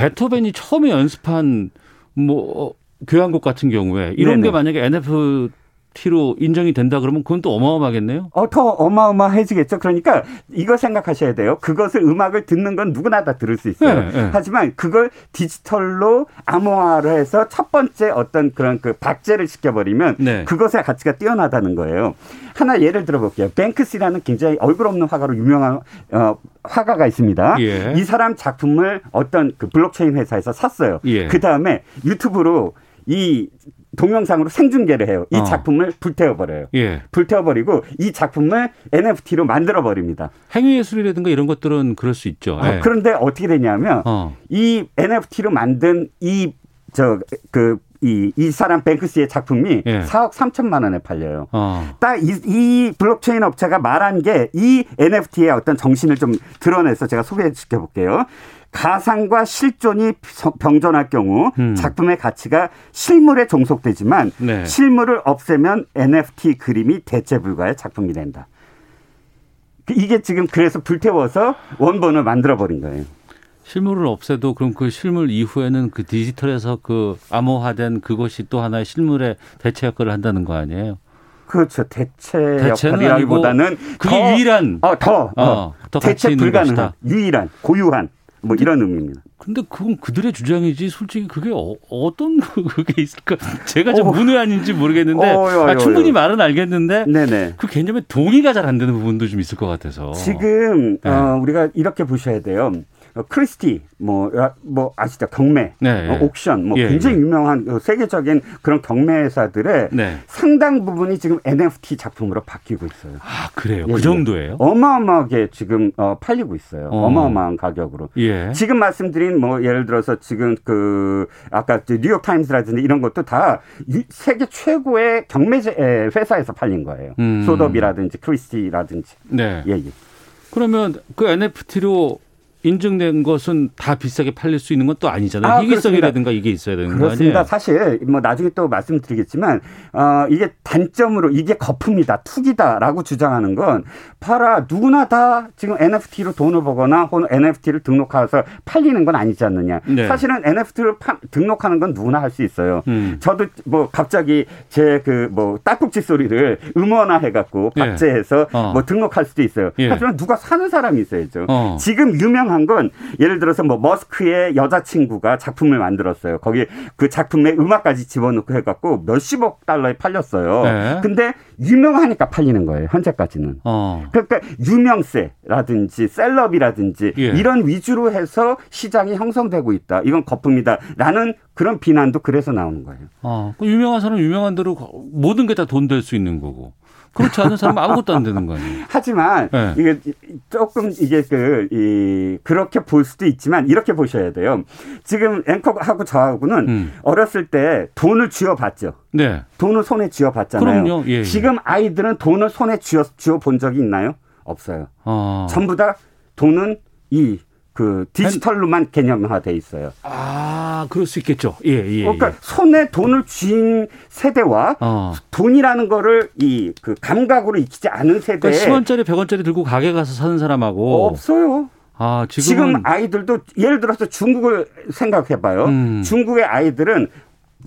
Speaker 3: 베토벤이 처음에 연습한 뭐 교향곡 같은 경우에 이런 네네. 게 만약에 NFT NFT로 인정이 된다 그러면 그건 또 어마어마하겠네요.
Speaker 9: 어, 더 어마어마해지겠죠. 그러니까 이거 생각하셔야 돼요. 그것을 음악을 듣는 건 누구나 다 들을 수 있어요. 네, 네. 하지만 그걸 디지털로 암호화를 해서 첫 번째 어떤 그런 그 박제를 시켜버리면 네. 그것의 가치가 뛰어나다는 거예요. 하나 예를 들어볼게요. 뱅크스라는 굉장히 얼굴 없는 화가로 유명한 어, 화가가 있습니다. 예. 이 사람 작품을 어떤 그 블록체인 회사에서 샀어요. 예. 그 다음에 유튜브로 이 동영상으로 생중계를 해요. 이 어. 작품을 불태워버려요. 예. 불태워버리고 이 작품을 NFT로 만들어버립니다.
Speaker 3: 행위예술이라든가 이런 것들은 그럴 수 있죠.
Speaker 9: 어, 예. 그런데 어떻게 되냐면 어. 이 NFT로 만든 이 저 그 이, 이 사람 뱅크스의 작품이 예. 4억 3천만 원에 팔려요. 어. 딱이 이 블록체인 업체가 말한 게 이 NFT의 어떤 정신을 좀 드러내서 제가 소개시켜 볼게요. 가상과 실존이 병존할 경우 음. 작품의 가치가 실물에 종속되지만 네. 실물을 없애면 NFT 그림이 대체 불가의 작품이 된다. 그 이게 지금 그래서 불태워서 원본을 만들어 버린 거예요.
Speaker 3: 실물을 없애도 그럼 그 실물 이후에는 그 디지털에서 그 암호화된 그것이 또 하나의 실물의 대체 역할을 한다는 거 아니에요?
Speaker 9: 그렇죠. 대체 역할이라기보다는
Speaker 3: 그게 더, 유일한
Speaker 9: 어, 더, 어, 어, 더 대체 불가능한 것이다. 유일한 고유한 뭐 이런 의미입니다.
Speaker 3: 근데 그건 그들의 주장이지 솔직히 그게 어, 떤 *laughs* 그게 있을까? 제가 좀 어. 문외한인지 모르겠는데 어, 어, 아, 충분히 말은 알겠는데 네네. 그 개념에 동의가 잘 안 되는 부분도 좀 있을 것 같아서
Speaker 9: 지금 네. 어, 우리가 이렇게 보셔야 돼요. 어, 크리스티 뭐, 뭐 아시죠 경매, 네, 어, 옥션 뭐 예, 굉장히 예. 유명한 그 세계적인 그런 경매 회사들의 네. 상당 부분이 지금 NFT 작품으로 바뀌고 있어요.
Speaker 3: 아 그래요? 예, 그 예. 정도예요?
Speaker 9: 어마어마하게 지금 어, 팔리고 있어요. 어. 마어마한 가격으로. 예. 지금 말씀드린 뭐 예를 들어서 지금 그 아까 뉴욕 타임스라든지 이런 것도 다 세계 최고의 경매 회사에서 팔린 거예요. 음. 소더비라든지 크리스티라든지. 네. 예, 예.
Speaker 3: 그러면 그 NFT로 인증된 것은 다 비싸게 팔릴 수 있는 건 또 아니잖아요. 아, 희귀성이라든가 이게 있어야 되는
Speaker 9: 거아니에요 그렇습니다. 사실 뭐 나중에 또 말씀드리겠지만 어 이게 단점으로 이게 거품이다, 투기다라고 주장하는 건 봐라 누구나 다 지금 NFT로 돈을 버거나 혹은 NFT를 등록해서 팔리는 건 아니지 않느냐. 네. 사실은 NFT를 파, 등록하는 건 누구나 할 수 있어요. 음. 저도 뭐 갑자기 제 그 뭐 딸꾹질 소리를 음원화 해 갖고 예. 박제해서 예. 어. 뭐 등록할 수도 있어요. 예. 하지만 누가 사는 사람이 있어야죠. 어. 지금 유명 유명한 건 예를 들어서 뭐 머스크의 여자친구가 작품을 만들었어요. 거기 그 작품에 음악까지 집어넣고 해갖고 몇십억 달러에 팔렸어요. 네. 근데 유명하니까 팔리는 거예요. 현재까지는. 어. 그러니까 유명세라든지 셀럽이라든지 예. 이런 위주로 해서 시장이 형성되고 있다. 이건 거품이다라는 그런 비난도 그래서 나오는 거예요.
Speaker 3: 어. 그 유명한 사람 유명한 대로 모든 게 다 돈 될 수 있는 거고. 그렇지 않은 사람은 아무것도 안 되는 거 아니에요. *laughs*
Speaker 9: 하지만 네. 이게 조금 이게 그, 이, 그렇게 볼 수도 있지만 이렇게 보셔야 돼요. 지금 앵커하고 저하고는 음. 어렸을 때 돈을 쥐어봤죠. 네. 돈을 손에 쥐어봤잖아요. 그럼요. 예, 예. 지금 아이들은 돈을 손에 쥐어, 쥐어 본 적이 있나요? 없어요. 어. 전부 다 돈은 이 그 디지털로만 개념화돼 있어요.
Speaker 3: 아, 그럴 수 있겠죠. 예, 예.
Speaker 9: 그러니까 예. 손에 돈을 쥔 세대와 어. 돈이라는 거를 이 그 감각으로 익히지 않은 세대.
Speaker 3: 그러니까 10원짜리, 100원짜리 들고 가게 가서 사는 사람하고
Speaker 9: 없어요. 아. 지금 아이들도 예를 들어서 중국을 생각해 봐요. 음. 중국의 아이들은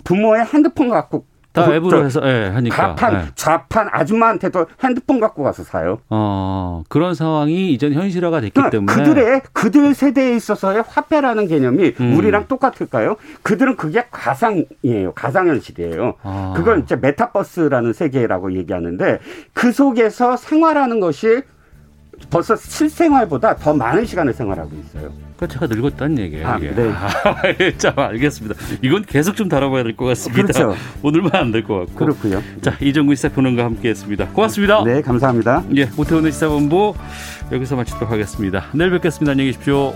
Speaker 9: 부모의 핸드폰 갖고
Speaker 3: 다 앱으로 해서 예, 하니까.
Speaker 9: 좌판, 예. 좌판 아줌마한테도 핸드폰 갖고 가서 사요.
Speaker 3: 어, 그런 상황이 이전 현실화가 됐기 그러니까 때문에.
Speaker 9: 그들의, 그들 세대에 있어서의 화폐라는 개념이 음. 우리랑 똑같을까요? 그들은 그게 가상이에요. 가상현실이에요. 아. 그걸 이제 메타버스라는 세계라고 얘기하는데 그 속에서 생활하는 것이 벌써 실생활보다 더 많은 시간을 생활하고 있어요.
Speaker 3: 그러니까 제가 늙었다는 얘기예요. 아. 네. *laughs* 아, 자, 알겠습니다. 이건 계속 좀 다뤄봐야 될 것 같습니다. 그렇죠. *laughs* 오늘만 안 될 것 같고.
Speaker 9: 그렇고요.
Speaker 3: 자, 이정구 시사평론가 함께했습니다. 고맙습니다.
Speaker 9: 네, 감사합니다.
Speaker 3: 예, 오태훈의 시사본부 여기서 마치도록 하겠습니다. 내일 뵙겠습니다. 안녕히 계십시오.